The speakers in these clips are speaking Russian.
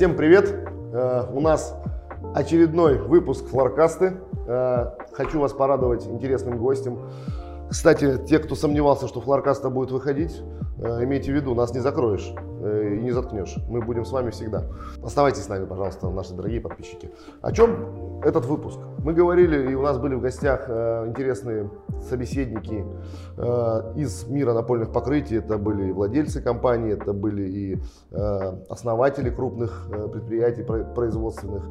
Всем привет! Э, У нас очередной выпуск Флоркасты. Э, Хочу вас порадовать интересным гостем. Кстати, те, кто сомневался, что Флоркаста будет выходить, э, имейте в виду, нас не закроешь и не заткнешь. Мы будем с вами всегда. Оставайтесь с нами, пожалуйста, наши дорогие подписчики. О чем этот выпуск? Мы говорили, и у нас были в гостях э, интересные собеседники э, из мира напольных покрытий. Это были и владельцы компании, это были и э, основатели крупных э, предприятий про- производственных,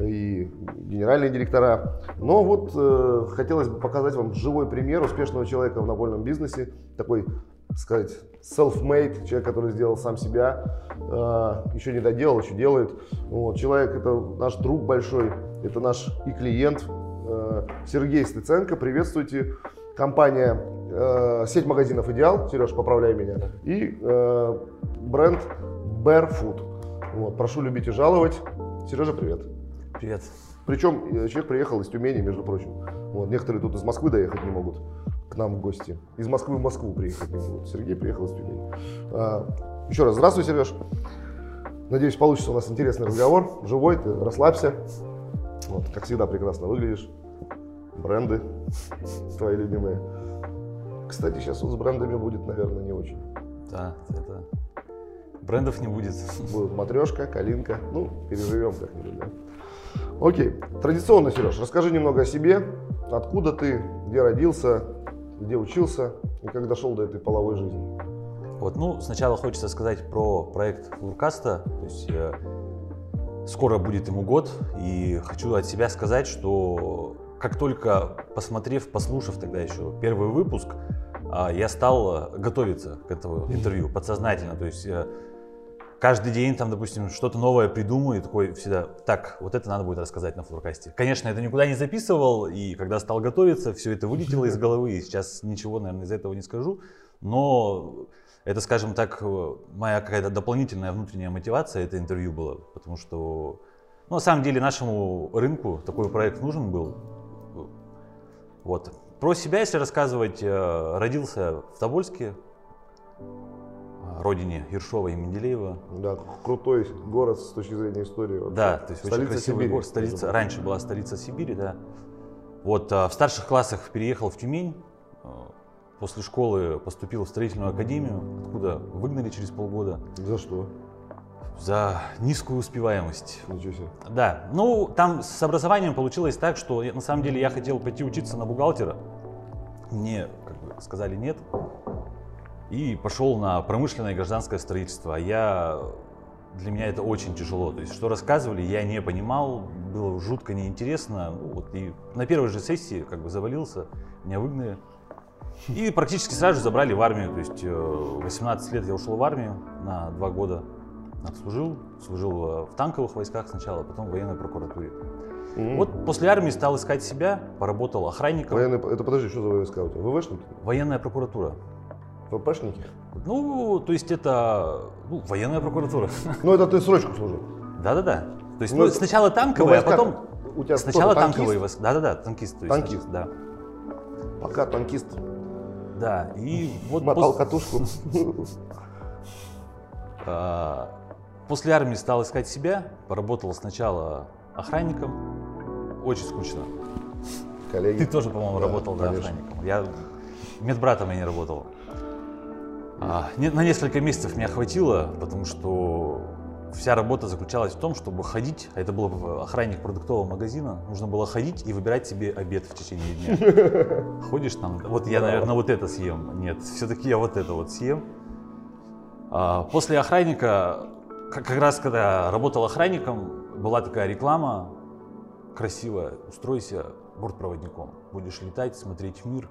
и генеральные директора. Но вот э, хотелось бы показать вам живой пример успешного человека в напольном бизнесе. Такой, так сказать, self-made, человек, который сделал сам себя, э, еще не доделал, еще делает. Вот. Человек это наш друг большой, это наш и клиент. Э, Сергей Стыценко, приветствуйте. Компания, э, сеть магазинов «Идеал», Сереж, поправляй меня, и э, бренд Barefoot. Вот, прошу любить и жаловать. Сережа, привет. Привет. Причем э, человек приехал из Тюмени, между прочим. Вот, некоторые тут из Москвы доехать не могут к нам в гости. Из Москвы в Москву приехать не могут. Сергей приехал из Тюмени. А, еще раз, здравствуй, Сереж. Надеюсь, получится у нас интересный разговор. Живой, ты расслабься. Вот, как всегда, прекрасно выглядишь. Бренды твои любимые. Кстати, сейчас вот с брендами будет, наверное, не очень. Да, это брендов не будет. Будут матрешка, калинка. Ну, переживем как-нибудь, да. Окей. Традиционно, Сереж, расскажи немного о себе. Откуда ты, где родился, где учился и как дошел до этой половой жизни. Вот, ну, сначала хочется сказать про проект Флуркаста. То есть э, скоро будет ему год, и хочу от себя сказать, что как только посмотрев, послушав тогда еще первый выпуск, а, я стал э, готовиться к этому интервью подсознательно. То есть э, каждый день там, допустим, что-то новое придумаю, и такой всегда, так, вот это надо будет рассказать на флоркасте. Конечно, это никуда не записывал, и когда стал готовиться, все это вылетело из головы, и сейчас ничего, наверное, из этого не скажу, но это, скажем так, э, моя какая-то дополнительная внутренняя мотивация, это интервью было, потому что, ну, на самом деле, нашему рынку такой проект нужен был. Вот. Про себя, если рассказывать, э, родился в Тобольске, родине Ершова и Менделеева. Да, крутой город с точки зрения истории. вообще. Да, то есть очень Столица красивый Сибири, город. Столица, раньше была столица Сибири, да. Вот а, в старших классах переехал в Тюмень. а, После школы поступил в строительную академию, откуда выгнали через полгода. За что? за низкую успеваемость. Ничего себе. Да, ну там с образованием получилось так, что на самом деле я хотел пойти учиться на бухгалтера. Мне как бы сказали нет. И пошел на промышленное и гражданское строительство. А я для меня это очень тяжело. То есть, что рассказывали, я не понимал, было жутко неинтересно. Ну, вот, и на первой же сессии как бы завалился, меня выгнали. И практически сразу же забрали в армию. То есть э, 18 лет я ушел в армию на два года. Отслужил, служил э, в танковых войсках сначала, потом в военной прокуратуре. М. Вот после армии стал искать себя, поработал охранником. Военный, это подожди, что за войска у тебя? ВВшники? Военная прокуратура. ВПшники? Ну, то есть это ну, военная прокуратура. Ну, это ты срочку служил. Да-да-да. То есть Ну, ну, сначала Ну, танковые, а войска- потом У тебя сначала танкист? танковые войска. Да-да-да, танкист. то есть, Танкист. Да. Пока танкист Да. И вот мотал пос- катушку. а, после армии стал искать себя, поработал сначала охранником. Очень скучно. Коллеги. Ты тоже, по-моему, Да, работал да, конечно. охранником. Я медбратом я не работал. А, на несколько месяцев меня хватило, потому что вся работа заключалась в том, чтобы ходить, а это был охранник продуктового магазина, нужно было ходить и выбирать себе обед в течение дня. Ходишь там, вот я, наверное, вот это съем. Нет, все-таки я вот это вот съем. А, После охранника, как как раз когда работал охранником, была такая реклама красивая, устройся бортпроводником, будешь летать, смотреть мир.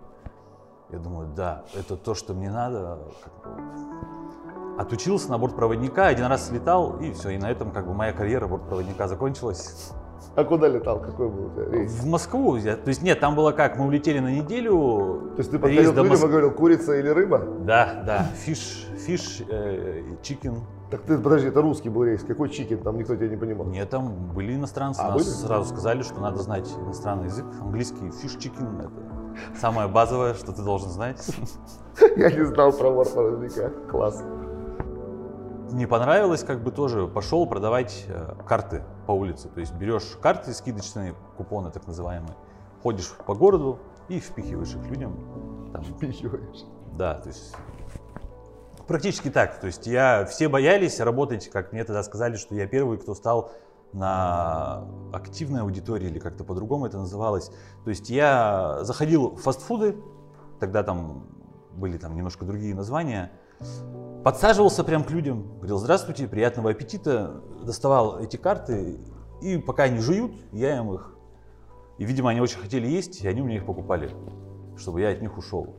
Я думаю, да, это то, что мне надо. как бы. Отучился на бортпроводника, один раз слетал, и все, и на этом как бы моя карьера бортпроводника закончилась. А куда летал? Какой был у тебя рейс? В Москву, я- то есть нет, там было как, мы улетели на неделю. То есть ты подходил к людям Мос- и говорил, курица или рыба? Да, да, fish, fish, э, chicken. Так ты, подожди, это русский был рейс. Какой chicken? Там никто тебя не понимал. Нет, там были иностранцы, А, нас были? сразу сказали, что надо знать иностранный язык, английский, fish, chicken, это самое базовое, что ты должен знать. Я не знал про бортпроводника. Класс. не понравилось, как бы тоже пошел продавать э, карты по улице. То есть берешь карты скидочные, купоны так называемые, ходишь по городу и впихиваешь их людям. Там, Впихиваешь. да, то есть практически так. То есть я все боялись работать, как мне тогда сказали, что я первый, кто стал на активной аудитории или как-то по-другому это называлось. То есть я заходил в фастфуды, тогда там были там немножко другие названия, подсаживался прям к людям, говорил здравствуйте, приятного аппетита, доставал эти карты и пока они жуют, я им их. И, видимо, они очень хотели есть, и они у меня их покупали, чтобы я от них ушел.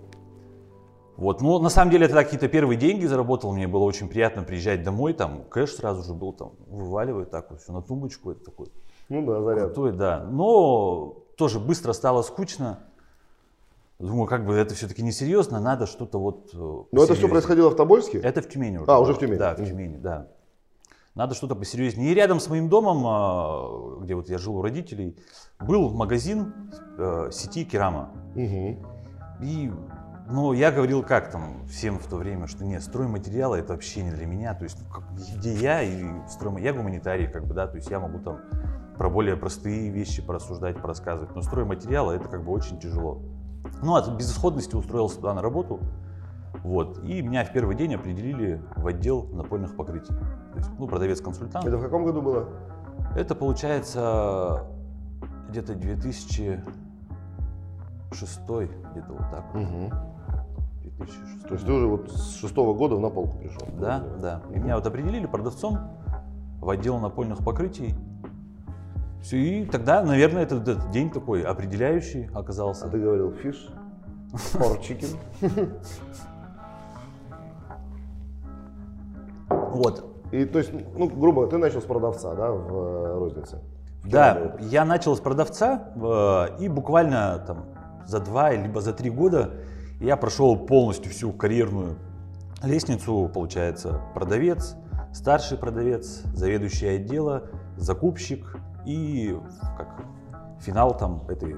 Вот, но на самом деле это какие-то первые деньги заработал, мне было очень приятно приезжать домой, там кэш сразу же был, там вываливает так вот все на тумбочку, это такой Ну да, заряд. крутой, да. Но тоже быстро стало скучно. Думаю, как бы это все-таки несерьезно, надо что-то вот... э, Но это все происходило в Тобольске? Это в Тюмени уже. А, уже в Тюмени. Да, в. Тюмени, да. Надо что-то посерьезнее. И рядом с моим домом, а, где вот я жил у родителей, был магазин э, сети Керама. Мгм. И, ну, я говорил как там всем в то время, что нет, стройматериалы это вообще не для меня. То есть, ну, как- где я и стройма... Я гуманитарий, как бы, да, то есть я могу там про более простые вещи порассуждать, порассказывать. Но стройматериалы это как бы очень тяжело. Ну, от безысходности устроился туда на работу. Вот. И меня в первый день определили в отдел напольных покрытий. То есть, ну, продавец-консультант. Это в каком году было? Это получается где-то 2006, где-то вот так. вот. 2006. То есть ты уже вот с шестого года в наполку пришел? Да, да. И меня вот определили продавцом в отдел напольных покрытий. Все, и тогда, наверное, этот, этот день такой определяющий оказался. А ты говорил фиш, for chicken. Вот. И то есть, ну, грубо, ты начал с продавца, да, в э, рознице? В Да, я начал с продавца, э, и буквально там за два либо за три года я прошел полностью всю карьерную лестницу, получается, продавец, старший продавец, заведующий отдела, закупщик и как финал там этой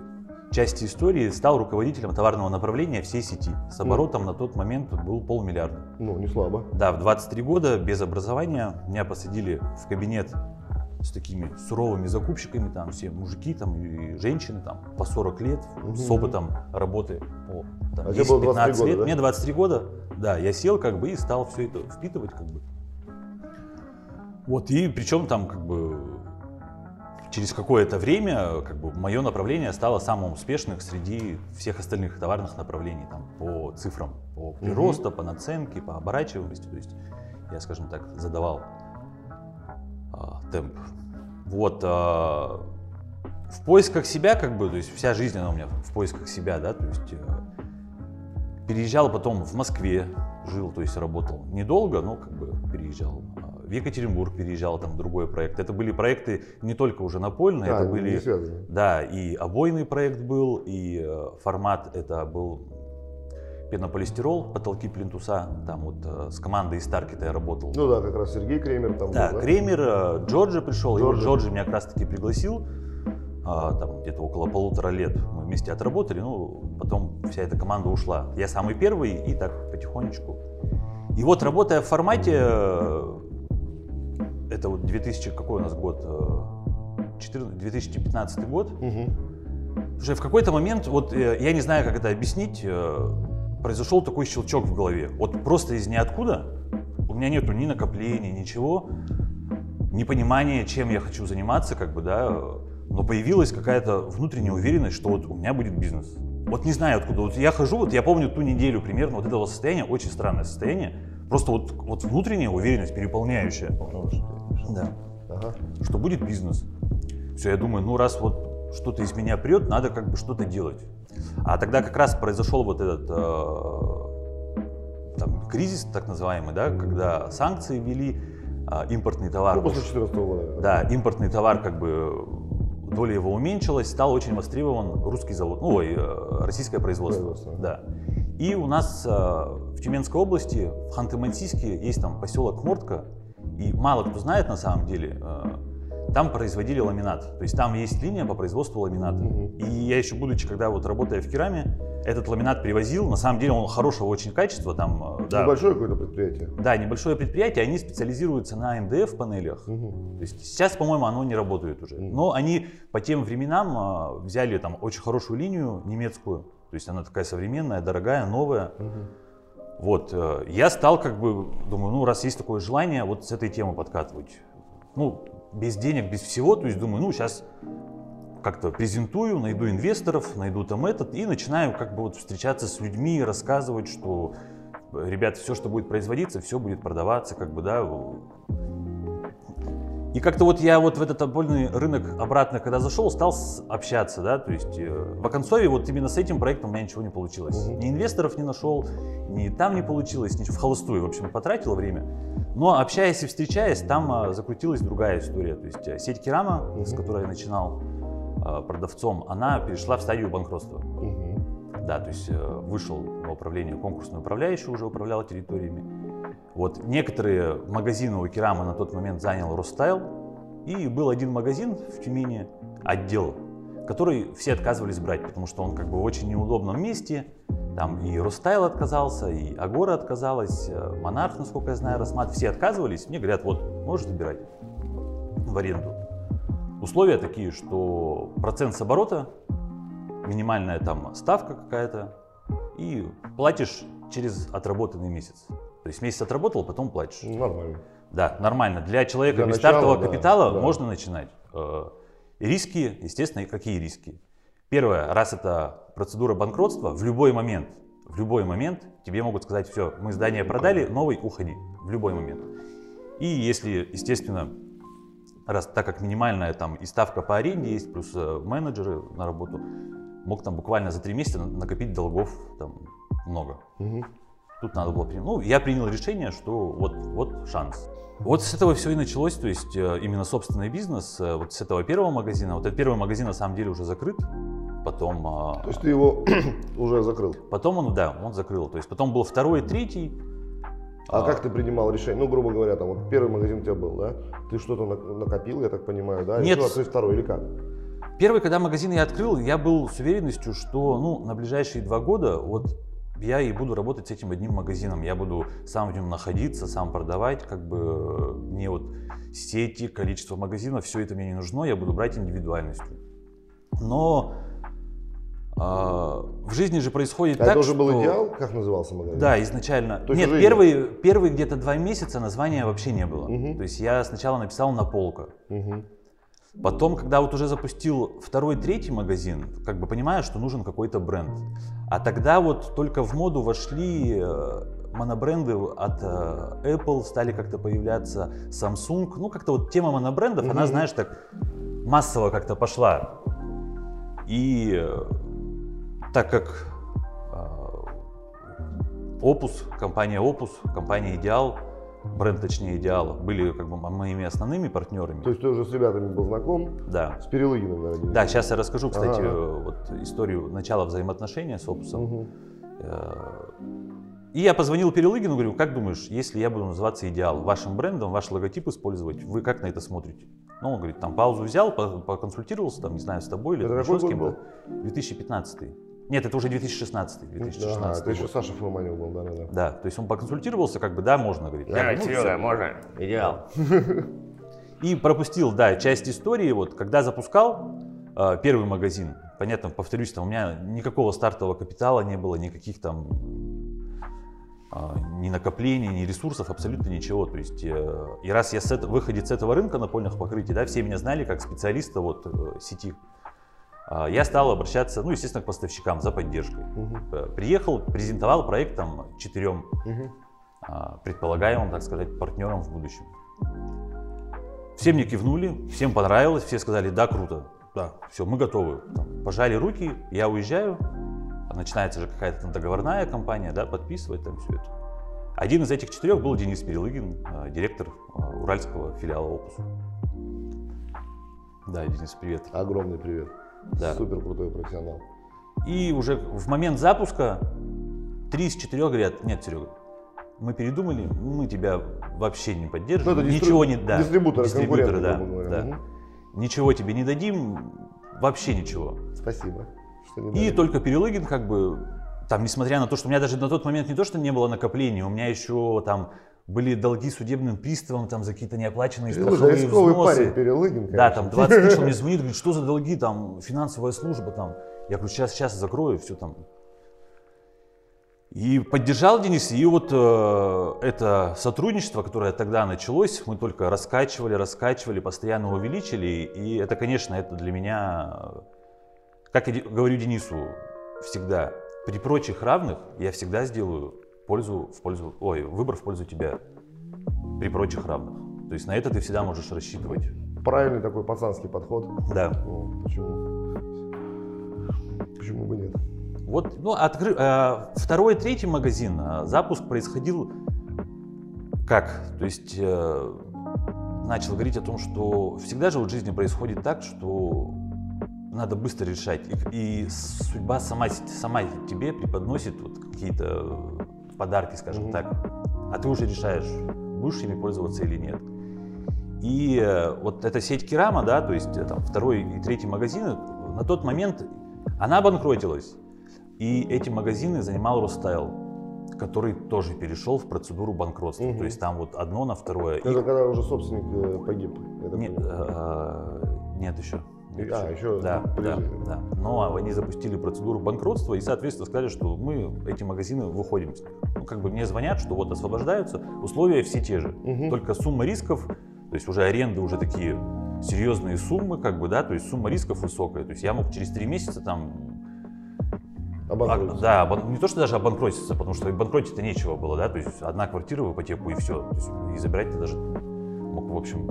части истории стал руководителем товарного направления всей сети. С оборотом на тот момент был полмиллиарда. Ну, не слабо. Да, в 23 года без образования меня посадили в кабинет с такими суровыми закупщиками, там все мужики там и женщины там по 40 лет с Мгм. опытом работы по там, А тебе было 23 10-15 года, лет. да? Мне 23 года, да, я сел как бы и стал все это впитывать как бы. Вот, и причем там как бы через какое-то время как бы мое направление стало самым успешным среди всех остальных товарных направлений там, по цифрам, по приросту, по наценке, по оборачиваемости. То есть я, скажем так, задавал а, темп. Вот. а, в поисках себя, как бы, то есть вся жизнь она у меня в поисках себя, да, то есть э, переезжал потом в Москве, жил, то есть работал недолго, но как бы переезжал. А, В Екатеринбург переезжал, там другой проект. Это были проекты не только уже напольные, А, это были, да, и обойный проект был, и э, формат это был пенополистирол, потолки плинтуса, там вот э, с командой из Таркета я работал. Ну да, как раз Сергей Кремер там Да, был, Кремер, э, Джорджи пришел, и вот Джорджи. Джорджи меня как раз таки пригласил, а, там где-то около полутора лет мы вместе отработали, ну, потом вся эта команда ушла. Я самый первый, и так потихонечку. И вот работая в формате, э, это вот 2000, какой у нас год, Э, 14 2015 год, Мгм. уже в какой-то момент, вот я не знаю, как это объяснить, произошел такой щелчок в голове. Вот просто из ниоткуда, у меня нету ни накопления, ничего, ни понимания, чем я хочу заниматься, как бы, да, но появилась какая-то внутренняя уверенность, что вот у меня будет бизнес. Вот не знаю откуда. Вот я хожу, вот я помню ту неделю примерно вот этого состояния, очень странное состояние. Просто вот, вот внутренняя уверенность, переполняющая. Да Ага. что будет бизнес. Все, я думаю, ну раз вот что-то из меня прет, надо как бы что-то делать. А тогда как раз произошел вот этот э, там, кризис так называемый, да, когда санкции ввели, а, импортный товар. Ну, после уж- 14 года. да, импортный товар как бы доля его уменьшилась, стал очень востребован русский завод, ну, ой, э, российское производство. Производство. Да. И у нас э, в Тюменской области, в Ханты-Мансийске, есть там поселок Мортка, и мало кто знает на самом деле, э, там производили ламинат. То есть там есть линия по производству ламината. Мгм. И я еще будучи, когда вот работая в кераме, этот ламинат привозил. На самом деле он хорошего очень качества. Там, э, да, Небольшое какое-то предприятие. Да, небольшое предприятие. Они специализируются на МДФ панелях. Угу. То есть сейчас, по-моему, оно не работает уже. Угу. Но они по тем временам а, взяли там очень хорошую линию немецкую. То есть она такая современная, дорогая, новая. Угу. Вот, э, я стал как бы, думаю, ну раз есть такое желание, вот с этой темы подкатывать. Ну, без денег, без всего, то есть думаю, ну сейчас как-то презентую, найду инвесторов, найду там этот и начинаю как бы вот встречаться с людьми, рассказывать, что ребят, все, что будет производиться, все будет продаваться, как бы, да. И как-то вот я вот в этот отбольный рынок обратно, когда зашел, стал общаться, да, то есть э, в Оконцове вот именно с этим проектом у меня ничего не получилось. Ни инвесторов не нашел, ни там не получилось, ничего, в холостую, в общем, потратил время. Но общаясь и встречаясь, там а, закрутилась другая история. То есть э, сеть Керама, угу. с которой я начинал а, продавцом, она перешла в стадию банкротства. Угу. Да, то есть э, вышел на управление конкурсный управляющий, уже управлял территориями. Вот некоторые магазины у Керама на тот момент занял Ростайл, и был один магазин в Тюмени, отдел, который все отказывались брать, потому что он как бы в очень неудобном месте, там и Ростайл отказался, и Агора отказалась, э, Монарх, насколько я знаю, Росмат, все отказывались. Мне говорят, вот, можешь забирать в аренду. Условия такие, что процент с оборота, минимальная там ставка какая-то, и платишь через отработанный месяц. То есть месяц отработал, потом платишь. Нормально. Да, нормально. Для человека Для без начала, стартового да, капитала да. можно начинать. Э, риски, естественно, какие риски? Первое, раз это процедура банкротства, в любой момент, в любой момент тебе могут сказать, все, мы здание продали, новый, уходи, в любой момент. И если, естественно, раз так как минимальная там и ставка по аренде есть, плюс э, менеджеры на работу, мог там буквально за три месяца накопить долгов там много. Угу. Тут надо было принять. Ну, я принял решение, что вот, вот шанс. Вот с этого все и началось, то есть э, именно собственный бизнес, э, вот с этого первого магазина. Вот этот первый магазин на самом деле уже закрыт, потом... А, то есть ты его уже закрыл? Потом он, да, он закрыл. То есть потом был второй, третий. А, а как ты принимал решение? Ну, грубо говоря, там вот первый магазин у тебя был, да? Ты что-то накопил, я так понимаю, да? Нет. Решил открыть второй или как? Первый, когда магазин я открыл, я был с уверенностью, что ну, на ближайшие два года вот я и буду работать с этим одним магазином. Я буду сам в нем находиться, сам продавать, как бы мне вот сети, количество магазинов, все это мне не нужно, я буду брать индивидуальностью. Но а, в жизни же происходит а так, это уже был идеал? Как назывался магазин? Да, изначально. То Нет, первые, первые где-то два месяца названия вообще не было. Угу. То есть я сначала написал на полка. Угу. Потом, когда вот уже запустил второй, третий магазин, как бы понимаю, что нужен какой-то бренд. А тогда вот только в моду вошли э, монобренды от э, Apple, стали как-то появляться Samsung. Ну, как-то вот тема монобрендов, mm-hmm. она, знаешь, так массово как-то пошла. И э, так как Opus, компания Opus, компания Ideal, бренд, точнее, Идеала, были как бы моими основными партнерами. То есть ты уже с ребятами был знаком? Да. С Перелыгиным, наверное? Да, сейчас я расскажу, кстати, ага. вот историю начала взаимоотношения с Опусом. Угу. И я позвонил Перелыгину, говорю, как думаешь, если я буду называться Идеал, вашим брендом, ваш логотип использовать, вы как на это смотрите? Ну, он говорит, там паузу взял, поконсультировался, там, не знаю, с тобой или это еще с кем был? 2015. Нет, это уже 2016. 2016 ага, это еще Саша Фломанев был, да, да, да. Да, то есть он поконсультировался, как бы, да, можно, говорить. Да, я, ну, Серега, можно, идеал. И пропустил, да, часть истории, вот, когда запускал э, первый магазин, понятно, повторюсь, там у меня никакого стартового капитала не было, никаких там э, ни накоплений, ни ресурсов, абсолютно ничего. То есть, э, и раз я с это, выходит с этого рынка напольных покрытий, да, все меня знали как специалиста вот э, сети я стал обращаться, ну, естественно, к поставщикам за поддержкой. Угу. Приехал, презентовал проект там четырем угу. предполагаемым, так сказать, партнерам в будущем. Все мне кивнули, всем понравилось, все сказали, да, круто, да, все, мы готовы. Там, пожали руки, я уезжаю, начинается же какая-то договорная компания, да, подписывать там все это. Один из этих четырех был Денис Перелыгин, а, директор уральского филиала Опус. Да, Денис, привет. Огромный привет. Да. Супер крутой профессионал. И уже в момент запуска три из четырех говорят, нет, Серега, мы передумали, мы тебя вообще не поддержим, ну, ничего не да, дистрибуторы, дистрибуторы, да, да. Угу. ничего тебе не дадим, вообще ничего. Спасибо. Что не И дали. только Перелыгин, как бы, там, несмотря на то, что у меня даже на тот момент не то, что не было накопления, у меня еще там были долги судебным приставам там за какие-то неоплаченные Перелыгин, страховые рисковый взносы. парень Перелыгин, Да, там 20 тысяч, он мне звонит, говорит, что за долги, там, финансовая служба, там. Я говорю, сейчас, сейчас закрою, все там. И поддержал Денис, и вот э, это сотрудничество, которое тогда началось, мы только раскачивали, раскачивали, постоянно увеличили, и это, конечно, это для меня, э, как я говорю Денису всегда, при прочих равных я всегда сделаю пользу в пользу, ой, выбор в пользу тебя при прочих равных. То есть на это ты всегда можешь рассчитывать. Правильный такой пацанский подход. Да. Ну, почему? Почему бы нет? Вот, ну, откры... э, второй, третий магазин, э, запуск происходил как? То есть э, начал говорить о том, что всегда же вот в жизни происходит так, что надо быстро решать. И, и судьба сама, сама тебе преподносит вот какие-то подарки, скажем так. А ты уже решаешь, будешь ими пользоваться или нет. И э, вот эта сеть Керама, да, то есть э, там второй и третий магазины, на тот момент она обанкротилась. И эти магазины занимал Ростайл, который тоже перешел в процедуру банкротства. Мгм. То есть там вот одно на второе. И- Это когда уже собственник э, погиб. Нет, понимаю. нет еще. А, еще Да, при да, жизни. да. Но они запустили процедуру банкротства и, соответственно, сказали, что мы эти магазины выходим. с них. Ну, как бы мне звонят, что вот освобождаются, условия все те же. Мгм. Только сумма рисков, то есть уже аренды уже такие серьезные суммы, как бы, да, то есть сумма рисков высокая. То есть я мог через три месяца там Обанкротился. а, да, не то, что даже обанкротиться, потому что банкротить-то нечего было, да, то есть одна квартира в ипотеку и все. То есть и забирать ты даже мог, в общем,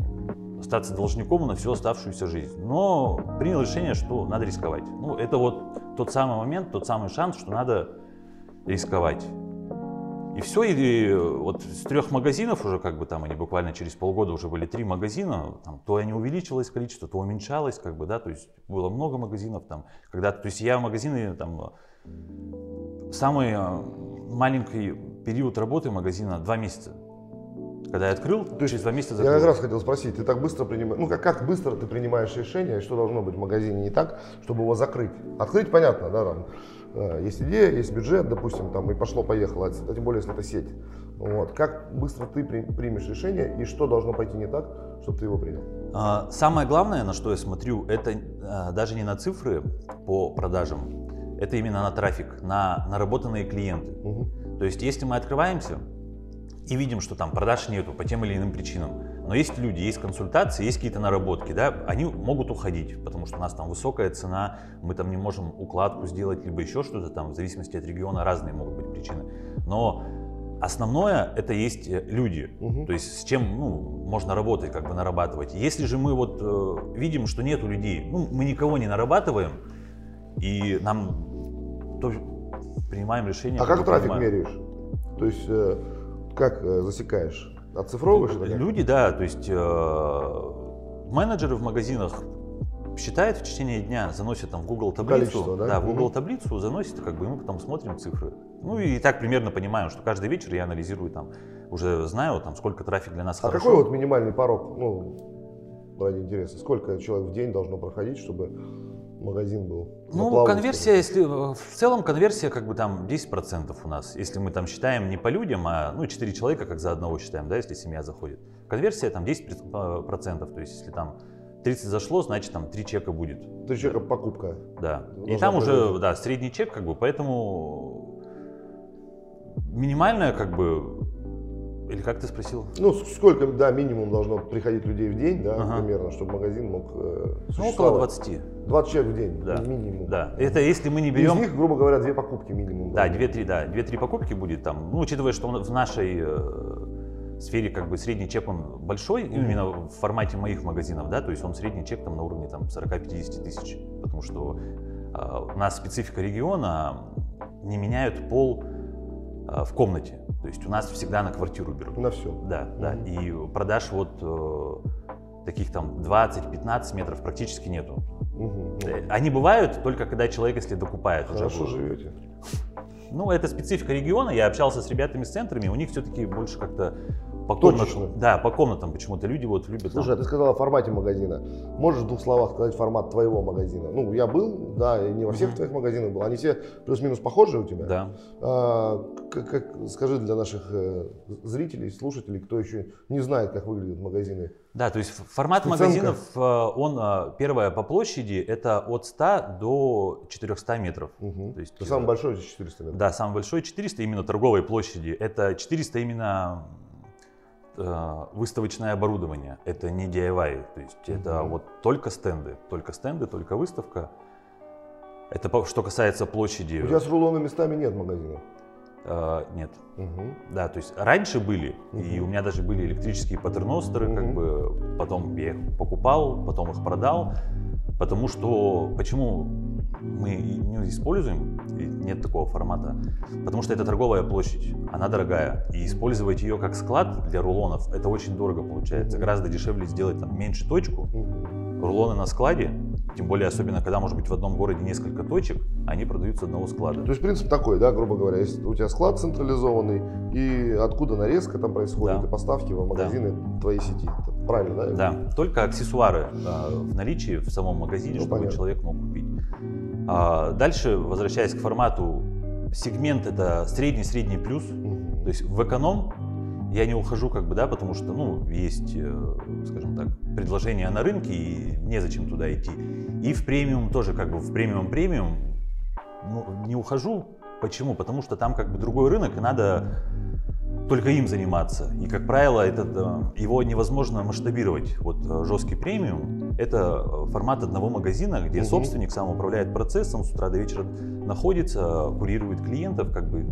остаться должником на всю оставшуюся жизнь. Но принял решение, что надо рисковать. Ну, это вот тот самый момент, тот самый шанс, что надо рисковать. И все, и вот с трех магазинов уже, как бы там они буквально через полгода уже были три магазина, там, то они увеличилось количество, то уменьшалось, как бы, да, то есть было много магазинов там, когда, то есть я в магазины там, самый э, маленький период работы магазина два месяца. Когда я открыл, То есть через два месяца Я закрыл. как раз хотел спросить, ты так быстро принимаешь, ну как, как быстро ты принимаешь решение, что должно быть в магазине не так, чтобы его закрыть? Открыть понятно, да, там э, есть идея, есть бюджет, допустим, там и пошло-поехало, а тем более, если это сеть. Вот. Как быстро ты при- примешь решение и что должно пойти не так, чтобы ты его принял? А, Самое главное, на что я смотрю, это а, даже не на цифры по продажам, это именно на трафик, на наработанные клиенты. Мгм. То есть, если мы открываемся и видим, что там продаж нету по тем или иным причинам, но есть люди, есть консультации, есть какие-то наработки, да, они могут уходить, потому что у нас там высокая цена, мы там не можем укладку сделать, либо еще что-то там, в зависимости от региона разные могут быть причины. Но основное это есть э, люди, Мгм. то есть с чем ну, можно работать, как бы нарабатывать. Если же мы вот э, видим, что нету людей, ну, мы никого не нарабатываем, и нам то принимаем решение. А как трафик меряешь? То есть э, как э, засекаешь? Оцифровываешь как? Люди, да, то есть э, менеджеры в магазинах считают в течение дня, заносят там в Google таблицу, Количество, да? в Google таблицу заносят, как бы и мы потом смотрим цифры. Ну и так примерно понимаем, что каждый вечер я анализирую там, уже знаю там сколько трафик для нас А хорошо. какой вот минимальный порог, ну, ради интереса, сколько человек в день должно проходить, чтобы магазин был? Ну, конверсия, если в целом конверсия как бы там 10% у нас. Если мы там считаем не по людям, а ну 4 человека как за одного считаем, да, если семья заходит. Конверсия там 10%. То есть если там 30 зашло, значит там 3 чека будет. скажем? Три человека покупка. Да. И там уже, произойти. да, средний чек, как бы, поэтому минимальная, как бы, или как ты спросил? Ну, сколько, да, минимум должно приходить людей в день, да, Ага. примерно, чтобы магазин мог э, Ну, около существовать? 20. 20 человек в день, Да. минимум. Да. Это если мы не Из берем. них, грубо говоря, две покупки минимум. Да, 2-3, да, 2-3 покупки будет там. Ну, учитывая, что в нашей э, сфере как бы средний чек он большой, Мгм. именно в формате моих магазинов, да, то есть он средний чек там на уровне там 40-50 тысяч, потому что э, у нас специфика региона не меняют пол э, в комнате, то есть у нас всегда на квартиру берут. На все. Да, да, Мгм. и продаж вот э, таких там 20-15 метров практически нету. Э, Они бывают только когда человек, если докупает уже. Хорошо будет. живете. Ну, это специфика региона. Я общался с ребятами с центрами, у них все-таки больше как-то по Точечно. комнатам. Да, по комнатам почему-то люди вот любят. Слушай, там- а ты сказал о формате магазина. Можешь в двух словах сказать формат твоего магазина? Ну, я был, да, и не во всех Мгм. твоих магазинах был. Они все плюс-минус похожи у тебя? да. А, как, как- скажи для наших э, зрителей, слушателей, кто еще не знает, как выглядят магазины. Да, то есть формат Спеценка. магазинов, э, он, э, первое, по площади, это от 100 до 400 метров. Мгм. То есть, Это самый э, большой 400 метров. Да, самый большой 400 именно торговой площади. Это 400 именно э, выставочное оборудование. Это не DIY. То есть это Мгм. вот только стенды. Только стенды, только выставка. Это что касается площади. У тебя с рулонными местами нет магазинов. Э, нет. Мгм. Да, то есть раньше были, и Мгм. у меня даже были электрические патерностеры, как Мгм. бы потом я их покупал, потом их продал, потому что почему мы и не используем, и нет такого формата, потому что это торговая площадь, она дорогая, и использовать ее как склад для рулонов это очень дорого получается, гораздо дешевле сделать там меньше точку, рулоны на складе, тем более особенно когда может быть в одном городе несколько точек, они продаются одного склада. То есть принцип такой, да, грубо говоря, если у тебя склад централизованный, и откуда нарезка там происходит, Да. и поставки в магазины твоей сети. Это правильно, да? Да, только аксессуары э, в наличии в самом магазине, Ну, чтобы понятно. человек мог купить. А, дальше, возвращаясь к формату, сегмент это средний-средний плюс. То есть в эконом я не ухожу, как бы, да, потому что, ну, есть, э, скажем так, предложения на рынке, и незачем туда идти. И в премиум тоже, как бы, в премиум-премиум ну, не ухожу. Почему? Потому что там, как бы, другой рынок, и надо только им заниматься. И, как правило, этот, э, его невозможно масштабировать. Вот э, жесткий премиум – это формат одного магазина, где Мгм. собственник сам управляет процессом, с утра до вечера находится, курирует клиентов, как бы.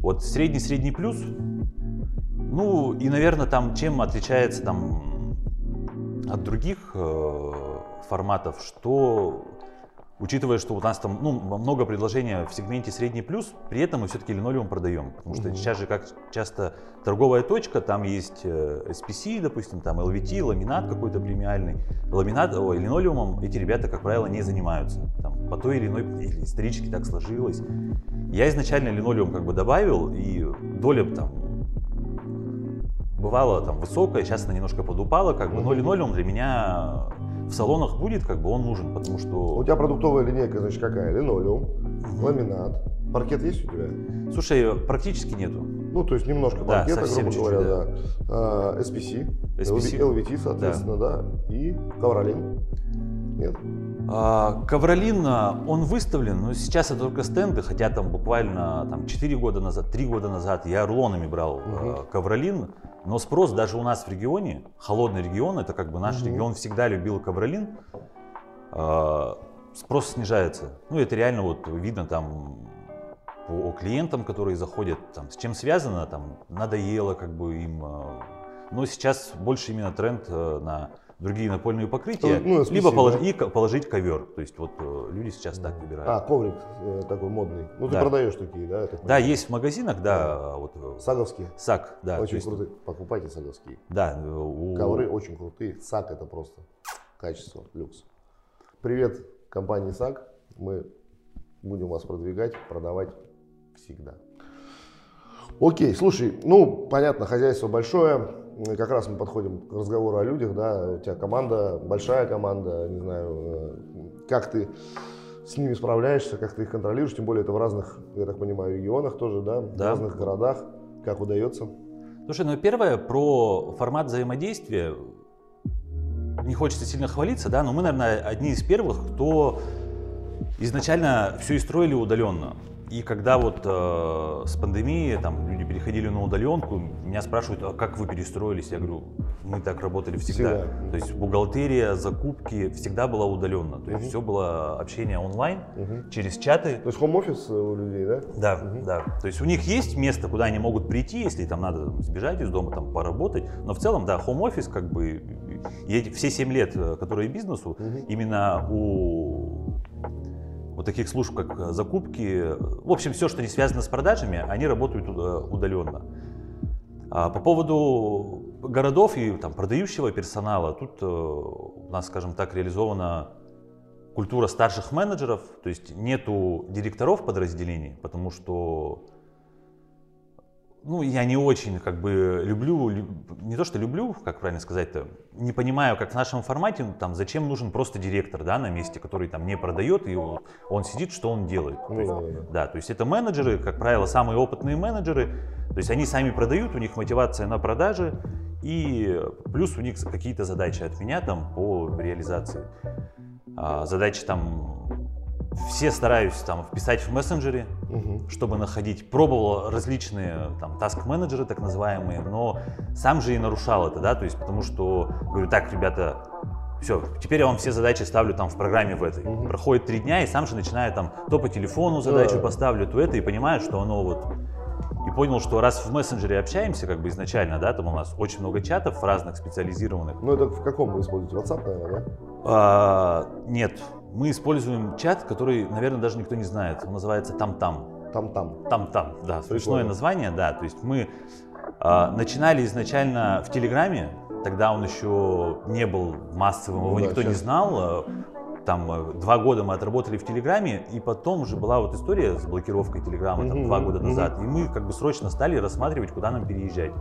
Вот средний-средний плюс. Ну, и, наверное, там чем отличается там от других э, форматов, что учитывая, что у нас там ну, много предложений в сегменте средний плюс, при этом мы все-таки линолеум продаем. Потому что Мгм. сейчас же как часто торговая точка, там есть э, SPC, допустим, там LVT, ламинат какой-то премиальный. Ламинат, ой, линолеумом эти ребята, как правило, не занимаются. Там, по той или иной, или исторически так сложилось. Я изначально линолеум как бы добавил, и доля там бывала там высокая, сейчас она немножко подупала, как бы, но линолеум для меня в салонах будет, как бы он нужен, потому что... У тебя продуктовая линейка, значит, какая? Линолеум, Мгм. ламинат. Паркет есть у тебя? Слушай, практически нету. Ну, то есть немножко Да, паркета, грубо чуть-чуть, говоря, да. А, SPC, SPC. LVT, соответственно, да. И ковролин. Нет? А, Ковролин, а, он выставлен, но сейчас это только стенды, хотя там буквально там, 4 года назад, 3 года назад я рулонами брал Мгм. ковролин, но спрос даже у нас в регионе, холодный регион, это как бы наш Мгм. регион всегда любил ковролин, а, спрос снижается. Ну, это реально вот видно там по клиентам, которые заходят, там, с чем связано, там, надоело как бы им. а, Но сейчас больше именно тренд э, на другие напольные покрытия, Ну, SPC, либо полож- да. и положить ковер. То есть вот э, люди сейчас так выбирают. А, коврик э, такой модный. Ну, ты Да. продаешь такие, да? так Да, есть в магазинах, да, вот э, Саговские. САК, да. очень есть, крутые. Покупайте саговские. Да, у- Ковры очень крутые. САК это просто качество, люкс. Привет компании САК. Мы будем вас продвигать, продавать всегда. Окей, слушай, ну, понятно, хозяйство большое. Как раз мы подходим к разговору о людях, да. У тебя команда, большая команда, не знаю, э, как ты с ними справляешься, как ты их контролируешь, тем более это в разных, я так понимаю, регионах тоже, да, в Да. разных городах. Как удается? Слушай, ну первое про формат взаимодействия. Не хочется сильно хвалиться, да, но мы, наверное, одни из первых, кто изначально все и строили удаленно. И когда вот э, с пандемией там люди переходили на удаленку, меня спрашивают, а как вы перестроились? Я говорю, мы так работали всегда. Всегда. То есть бухгалтерия, закупки всегда была удаленно. То есть Мгм. все было общение онлайн Мгм. через чаты. То есть хом-офис у людей, да? Да, Мгм. да. То есть у них есть место, куда они могут прийти, если там надо сбежать из дома, там поработать. Но в целом, да, office как бы все 7 лет, э, которые бизнесу, Мгм. именно у вот таких служб, как э, закупки, в общем, все, что не связано с продажами, они работают э, удаленно. А по поводу городов и там, продающего персонала, тут э, у нас, скажем так, реализована культура старших менеджеров, то есть нету директоров подразделений, потому что ну, я не очень как бы люблю, не то что люблю, как правильно сказать-то, не понимаю, как в нашем формате, ну, там, зачем нужен просто директор, да, на месте, который там не продает, и он, он сидит, что он делает. Ну, то есть, да, да, да. да, то есть это менеджеры, как правило, самые опытные менеджеры, то есть они сами продают, у них мотивация на продаже, и плюс у них какие-то задачи от меня там по реализации. А, задачи там все стараюсь там вписать в мессенджере, Мгм. чтобы находить. Пробовал различные там таск-менеджеры, так называемые, но сам же и нарушал это, да, то есть потому что говорю, так, ребята, все, теперь я вам все задачи ставлю там в программе в этой. Мгм. Проходит три дня, и сам же начинаю там то по телефону задачу Да. поставлю, то это, и понимаю, что оно вот... И понял, что раз в мессенджере общаемся, как бы изначально, да, там у нас очень много чатов разных специализированных, Ну, это в каком вы используете? WhatsApp, наверное, да? а, нет, мы используем чат, который, наверное, даже никто не знает. Он называется Там-Там. Там-там. Там-там, да, смешное название, да. То есть мы а, начинали изначально в Телеграме, тогда он еще не был массовым, его Ну да, никто не щас. знал. Там э, два года мы отработали в Телеграме, и потом уже была вот история с блокировкой Телеграма там, Мгм, два года назад. И мы как бы срочно стали рассматривать, куда нам переезжать.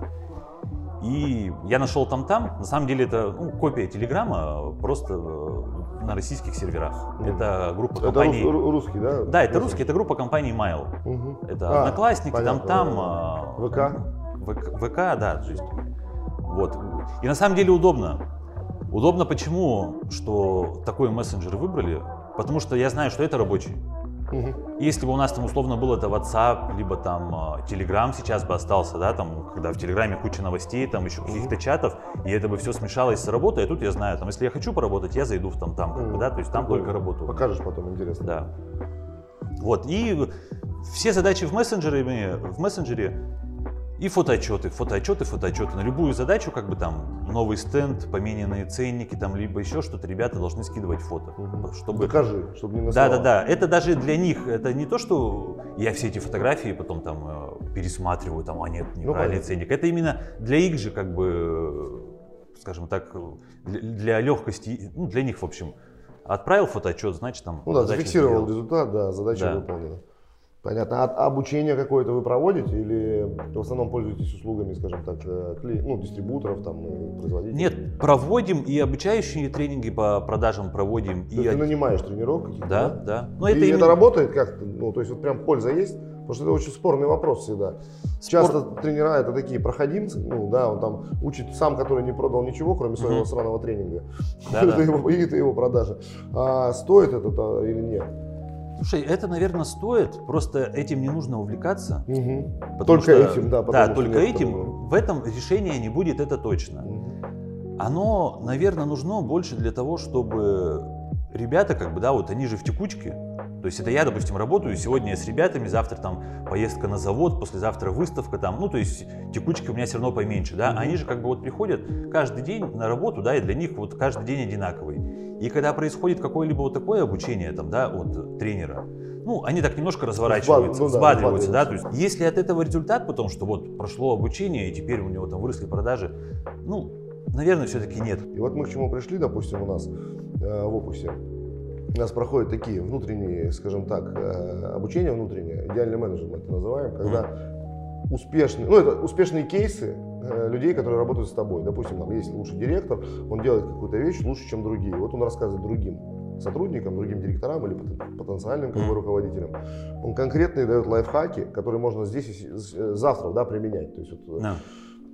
И я нашел там-там. На самом деле это ну, копия Телеграма, просто э, на российских серверах. Мгм. Это группа Это компаний. рус- ру- русский, да? Да, это русский, это группа компаний Mail. Мгм. Это А, Одноклассники, понятно, там-там. да. а, ВК? ВК, ВК, да, то есть. Вот. И на самом деле удобно. Удобно почему, что такой мессенджер выбрали? Потому что я знаю, что это рабочий. Мгм. Если бы у нас там условно был это WhatsApp, либо там а, Telegram сейчас бы остался, да, там, когда в Телеграме куча новостей, там еще каких-то чатов, и это бы все смешалось с работой, а тут я знаю, там, если я хочу поработать, я зайду в там-там, как бы, да, то есть там Прикольно. только работу. Покажешь потом, интересно. Да. Вот, и все задачи в мессенджере, в мессенджере и фотоотчеты, фотоотчеты, фотоотчеты. На любую задачу, как бы там новый стенд, поменянные ценники, там, либо еще что-то, ребята должны скидывать фото. Чтобы... Докажи, чтобы не Да, насрал. да, да. Это даже для них, это не то, что я все эти фотографии потом там э, пересматриваю, там, а нет, неправильный понятно. ценник. Это именно для их же, как бы, э, скажем так, для, для легкости, ну, для них, в общем. Отправил фотоотчет, значит, там... Ну да, зафиксировал сделал. результат, да, задача Да. выполнена. Понятно. А обучение какое-то вы проводите или в основном пользуетесь услугами, скажем так, э, клей- ну, дистрибуторов, там, и производителей? Нет, проводим и обучающие тренинги по продажам проводим. То И есть ты нанимаешь тренеров каких-то? Да, да. Но И это это, именно- работает как-то? Ну, то есть вот прям польза есть? Потому что это очень спорный вопрос всегда. Часто тренера это такие проходимцы, ну да, он там учит сам, который не продал ничего, кроме своего сраного тренинга. Да, это, да. его, и это его продажи. А стоит это -то или нет? Слушай, это, наверное, стоит, просто этим не нужно увлекаться. Потому Только что- этим, да. Да, только этим. другого. В этом решения не будет, это точно. Мгм. Оно, наверное, нужно больше для того, чтобы ребята, как бы, да, вот они же в текучке. То есть это я, допустим, работаю, сегодня с ребятами, завтра там поездка на завод, послезавтра выставка там, ну, то есть текучки у меня все равно поменьше, да. Они же как бы вот приходят каждый день на работу, да, и для них вот каждый день одинаковый. И когда происходит какое-либо вот такое обучение там, да, от тренера, ну, они так немножко разворачиваются, ну да, взбадриваются, да, то есть если от этого результат потом, что вот прошло обучение, и теперь у него там выросли продажи, ну, наверное, все-таки нет. И вот мы к чему пришли, допустим, у нас э, в опусе. У нас проходят такие внутренние, скажем так, э, обучения внутреннее, идеальный менеджер мы это называем, когда успешные, ну это успешные кейсы э, людей, которые работают с тобой. Допустим, там есть лучший директор, он делает какую-то вещь лучше, чем другие. Вот он рассказывает другим сотрудникам, другим директорам или потен- потенциальным как бы, руководителям. Он конкретные дает лайфхаки, которые можно здесь и завтра да, применять. То есть, вот, э, Да.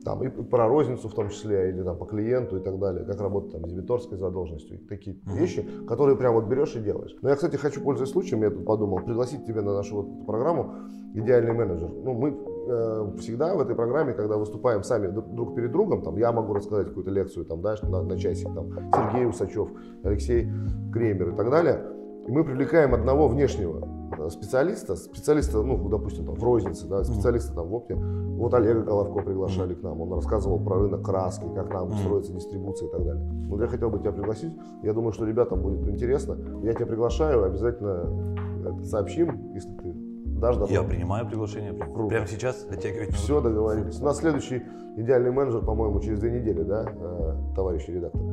Там и про розницу в том числе, или там по клиенту и так далее, как работать там с дебиторской задолженностью, такие Мгм. вещи, которые прям вот берешь и делаешь. Но я, кстати, хочу, пользуясь случаем, я тут подумал, пригласить тебя на нашу вот программу «Идеальный менеджер». Ну, мы э, всегда в этой программе, когда выступаем сами друг перед другом, там, я могу рассказать какую-то лекцию, там, да, на, на часик, там, Сергей Усачев, Алексей Кремер и так далее, и мы привлекаем одного внешнего специалиста, специалиста, ну, допустим, там, в рознице, да, специалиста там, в опте. Вот Олега Головко приглашали к нам, он рассказывал про рынок краски, как нам Мгм. строится дистрибуция и так далее. Вот я хотел бы тебя пригласить, я думаю, что ребятам будет интересно. Я тебя приглашаю, обязательно это сообщим, если ты дашь добро. Я принимаю приглашение. Круто. Прямо сейчас оттягивать. Все, договорились. У нас следующий идеальный менеджер, по-моему, через две недели, да, э, товарищи редакторы?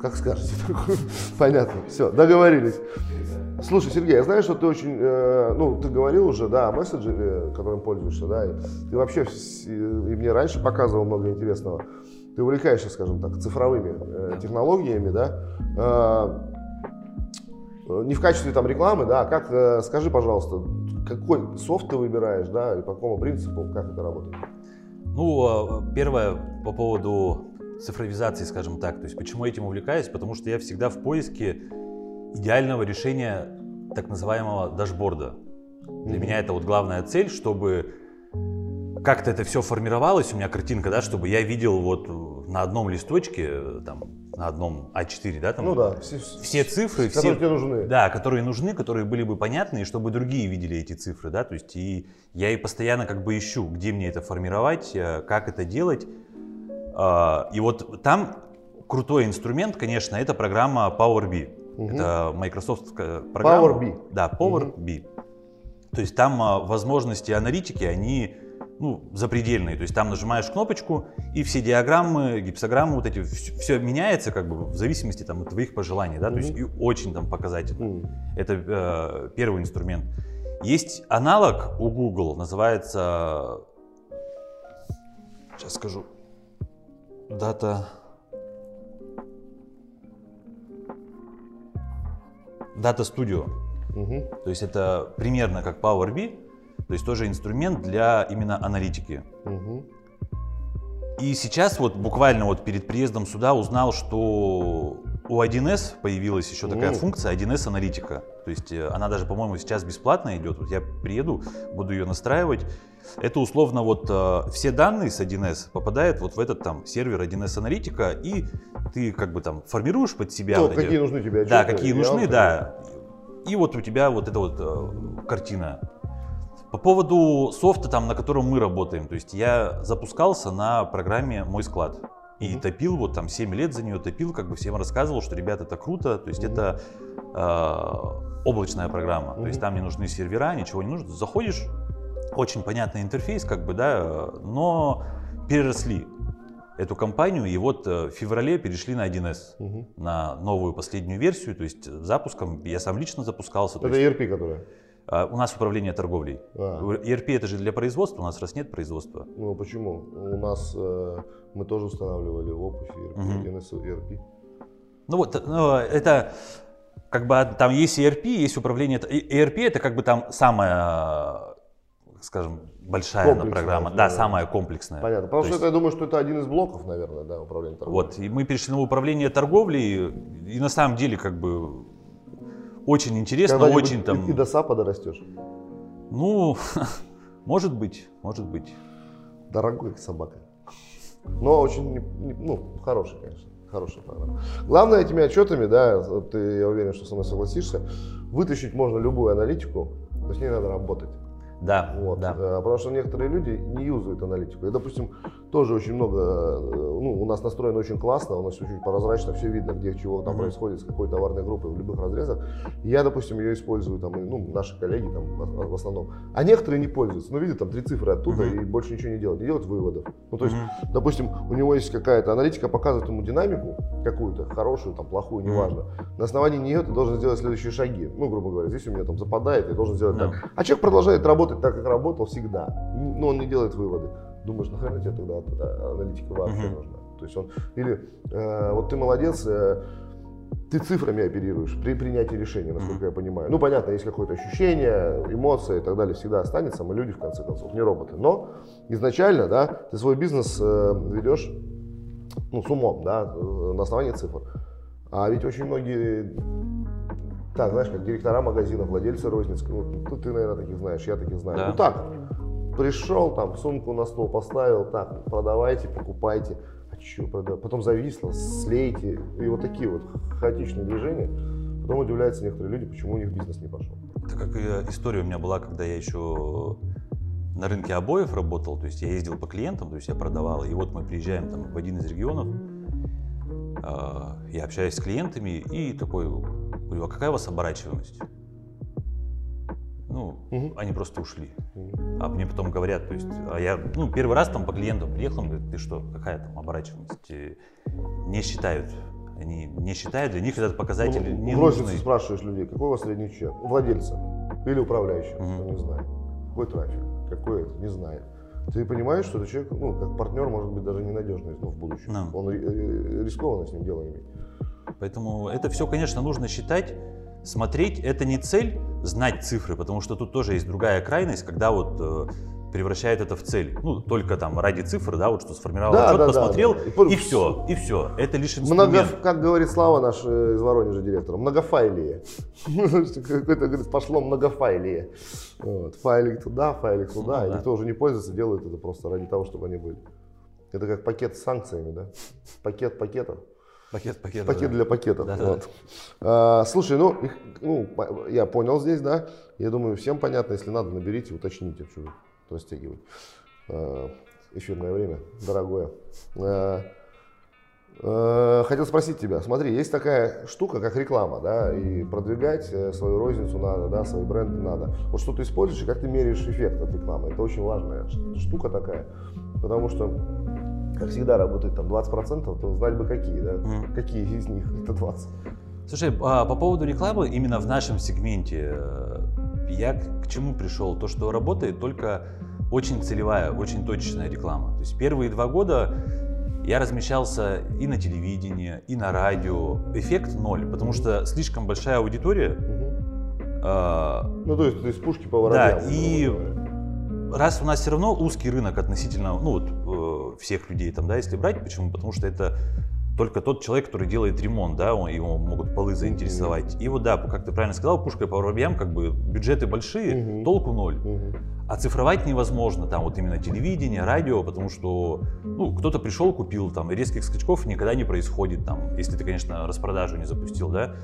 Как скажете. Понятно. Все, договорились. Слушай, Сергей, я знаю, что ты очень, э, ну, ты говорил уже, да, о мессенджере, которым пользуешься, да, и ты вообще, и мне раньше показывал много интересного. Ты увлекаешься, скажем так, цифровыми э, технологиями, да. Э, не в качестве там рекламы, да, а как, э, скажи, пожалуйста, какой софт ты выбираешь, да, и по какому принципу, как это работает? Ну, э, первое, по поводу цифровизации, скажем так, то есть почему этим увлекаюсь, потому что я всегда в поиске идеального решения так называемого дашборда. Для mm-hmm. меня это вот главная цель, чтобы как-то это все формировалось, у меня картинка, да, чтобы я видел вот на одном листочке, там, на одном А4, да, там, ну да, все, все цифры, которые все, нужны. Да, которые нужны, которые были бы понятны, и чтобы другие видели эти цифры, да, то есть и я и постоянно как бы ищу, где мне это формировать, э, как это делать, а, и вот там крутой инструмент, конечно, это программа Power BI. Угу. Это Microsoft программа. Power BI. Да, Power угу. BI. То есть там а, возможности аналитики, они ну, запредельные. То есть там нажимаешь кнопочку, и все диаграммы, гипсограммы, вот эти, все, все меняется как бы в зависимости там, от твоих пожеланий. Да? Mm-hmm. То есть и очень там показательно. Mm-hmm. Это э, первый инструмент. Есть аналог у Google, называется, сейчас скажу, дата Data Studio. Угу. То есть это примерно как Power BI, то есть тоже инструмент для именно аналитики. Угу. И сейчас вот буквально вот перед приездом сюда узнал, что у 1С появилась еще такая mm. функция 1С аналитика. То есть э, она даже, по-моему, сейчас бесплатно идет. Вот я приеду, буду ее настраивать. Это условно вот э, все данные с 1С попадают вот в этот там сервер 1С аналитика, и ты как бы там формируешь под себя. То, вот какие эти, нужны тебе отчеты, Да, какие нужны, да. И вот у тебя вот эта вот э, картина. По поводу софта, там, на котором мы работаем, то есть я запускался на программе «Мой склад». И mm-hmm. топил, вот там 7 лет за нее топил, как бы всем рассказывал, что, ребята, это круто, то есть mm-hmm. это э, облачная программа, mm-hmm. то есть там не нужны сервера, ничего не нужно. Заходишь, очень понятный интерфейс, как бы, да, но переросли эту компанию, и вот э, в феврале перешли на 1С, угу. на новую последнюю версию, то есть запуском, я сам лично запускался. Это есть, ERP, которая? А, у нас управление торговлей. А. ERP это же для производства, у нас раз нет производства. Ну почему? У нас э, мы тоже устанавливали в опусе ERP, угу. DNS ERP. Ну вот, ну, это как бы там есть ERP, есть управление. ERP это как бы там самая, скажем, большая программа, да, самая комплексная. Понятно. Потому То что есть... это, я думаю, что это один из блоков, наверное, да, управления торговлей. Вот, и мы перешли на управление торговлей, и на самом деле как бы очень интересно, очень там... И, и до САПа дорастешь? Ну, может быть, может быть. Дорогой собака. Но очень, ну, хороший, конечно. Хорошая программа. Главное этими отчетами, да, ты, я уверен, что со мной согласишься, вытащить можно любую аналитику, но с ней надо работать. Да, вот. да. Э, потому что некоторые люди не юзают аналитику. И, допустим, тоже очень много, э, ну, у нас настроено очень классно, у нас очень прозрачно, все видно, где чего там mm-hmm. происходит, с какой товарной группой в любых разрезах. Я, допустим, ее использую, там, и, ну, наши коллеги там в основном. А некоторые не пользуются, ну, видят там три цифры оттуда mm-hmm. и больше ничего не делают, не делают выводов. Ну, то есть, mm-hmm. допустим, у него есть какая-то аналитика, показывает ему динамику какую-то, хорошую, там, плохую, неважно. Mm-hmm. На основании нее ты должен сделать следующие шаги. Ну, грубо говоря, здесь у меня там западает, я должен сделать mm-hmm. так. А человек продолжает работать работать так, как работал всегда, но он не делает выводы. Думаешь, нахрена тебе тогда аналитика вообще uh-huh. нужна? То есть он, или э, вот ты молодец, э, ты цифрами оперируешь при принятии решения, насколько я понимаю. Ну, понятно, есть какое-то ощущение, эмоции и так далее, всегда останется, мы люди, в конце концов, не роботы. Но изначально, да, ты свой бизнес э, ведешь, ну, с умом, да, э, на основании цифр. А ведь очень многие так, знаешь, как директора магазина, владельцы розницы, ну, ты, ты, наверное, таких знаешь, я таких знаю. Да. Ну так, пришел, там, сумку на стол поставил, так, продавайте, покупайте, а что продавать? Потом зависло, слейте, и вот такие вот хаотичные движения. Потом удивляются некоторые люди, почему у них бизнес не пошел. Это как история у меня была, когда я еще на рынке обоев работал, то есть я ездил по клиентам, то есть я продавал, и вот мы приезжаем там в один из регионов, а, я общаюсь с клиентами и такой Говорю, а какая у вас оборачиваемость? Ну, угу. они просто ушли. А мне потом говорят, то есть, а я, ну, первый раз там по клиентам приехал, он говорит, ты что, какая там оборачиваемость? Не считают Они не считают, для них этот показатель ну, не нужный. спрашиваешь людей, какой у вас средний чек? Владельца или управляющего? Ну, не знаю. Какой трафик? Какой это? Не знаю. Ты понимаешь, что этот человек, ну, как партнер, может быть, даже ненадежный ну, в будущем. Да. Он э, рискованно с ним дело иметь. Поэтому это все, конечно, нужно считать, смотреть. Это не цель знать цифры, потому что тут тоже есть другая крайность, когда вот э, превращают это в цель. Ну, только там ради цифр, да, вот что сформировал Да, отчет, да, да, посмотрел, да. И по- и, все, и все. Это лишь инструмент. Много, как говорит Слава, наш э, из Воронежа директор, многофайлие. Какое-то, говорит, пошло многофайлие. Вот. Файлик туда, файлик туда, Ну и да. никто уже не пользуется, делают это просто ради того, чтобы они были. Это как пакет с санкциями, да? Пакет пакетов. Пакет, пакет. Пакет да. для пакетов. Да-да. вот. А, слушай, ну, их- ну, я понял здесь, да. Я думаю, всем понятно, если надо, наберите, уточните, что вы растягивать. А, эфирное время, дорогое. А, э, хотел спросить тебя, смотри, есть такая штука, как реклама, да, и продвигать э, свою розницу надо, да, свои бренды надо. Вот что ты используешь и как ты меряешь эффект от рекламы, это очень важная штука такая, потому что, как всегда, работает там 20%, то знать бы какие, да, Мгм. какие из них это 20. Слушай, а, по поводу рекламы именно в нашем сегменте, э, я к чему пришел? То, что работает только очень целевая, очень точечная реклама. То есть первые два года я размещался и на телевидении, и на радио. Эффект ноль, потому что слишком большая аудитория. Мгм. э, Ну, то есть, то есть пушки по Да, воробьям. и грубо говоря. Раз у нас все равно узкий рынок относительно ну, вот, э, всех людей, там, да, если брать, почему? Потому что это только тот человек, который делает ремонт, да, он- его могут полы заинтересовать. И вот да, как ты правильно сказал, пушкой по воробьям, как бы бюджеты большие, Мгм. толку ноль. Мгм. Оцифровать невозможно, там вот именно телевидение, радио, потому что ну, кто-то пришел, купил, там, резких скачков никогда не происходит, там, если ты, конечно, распродажу не запустил, да,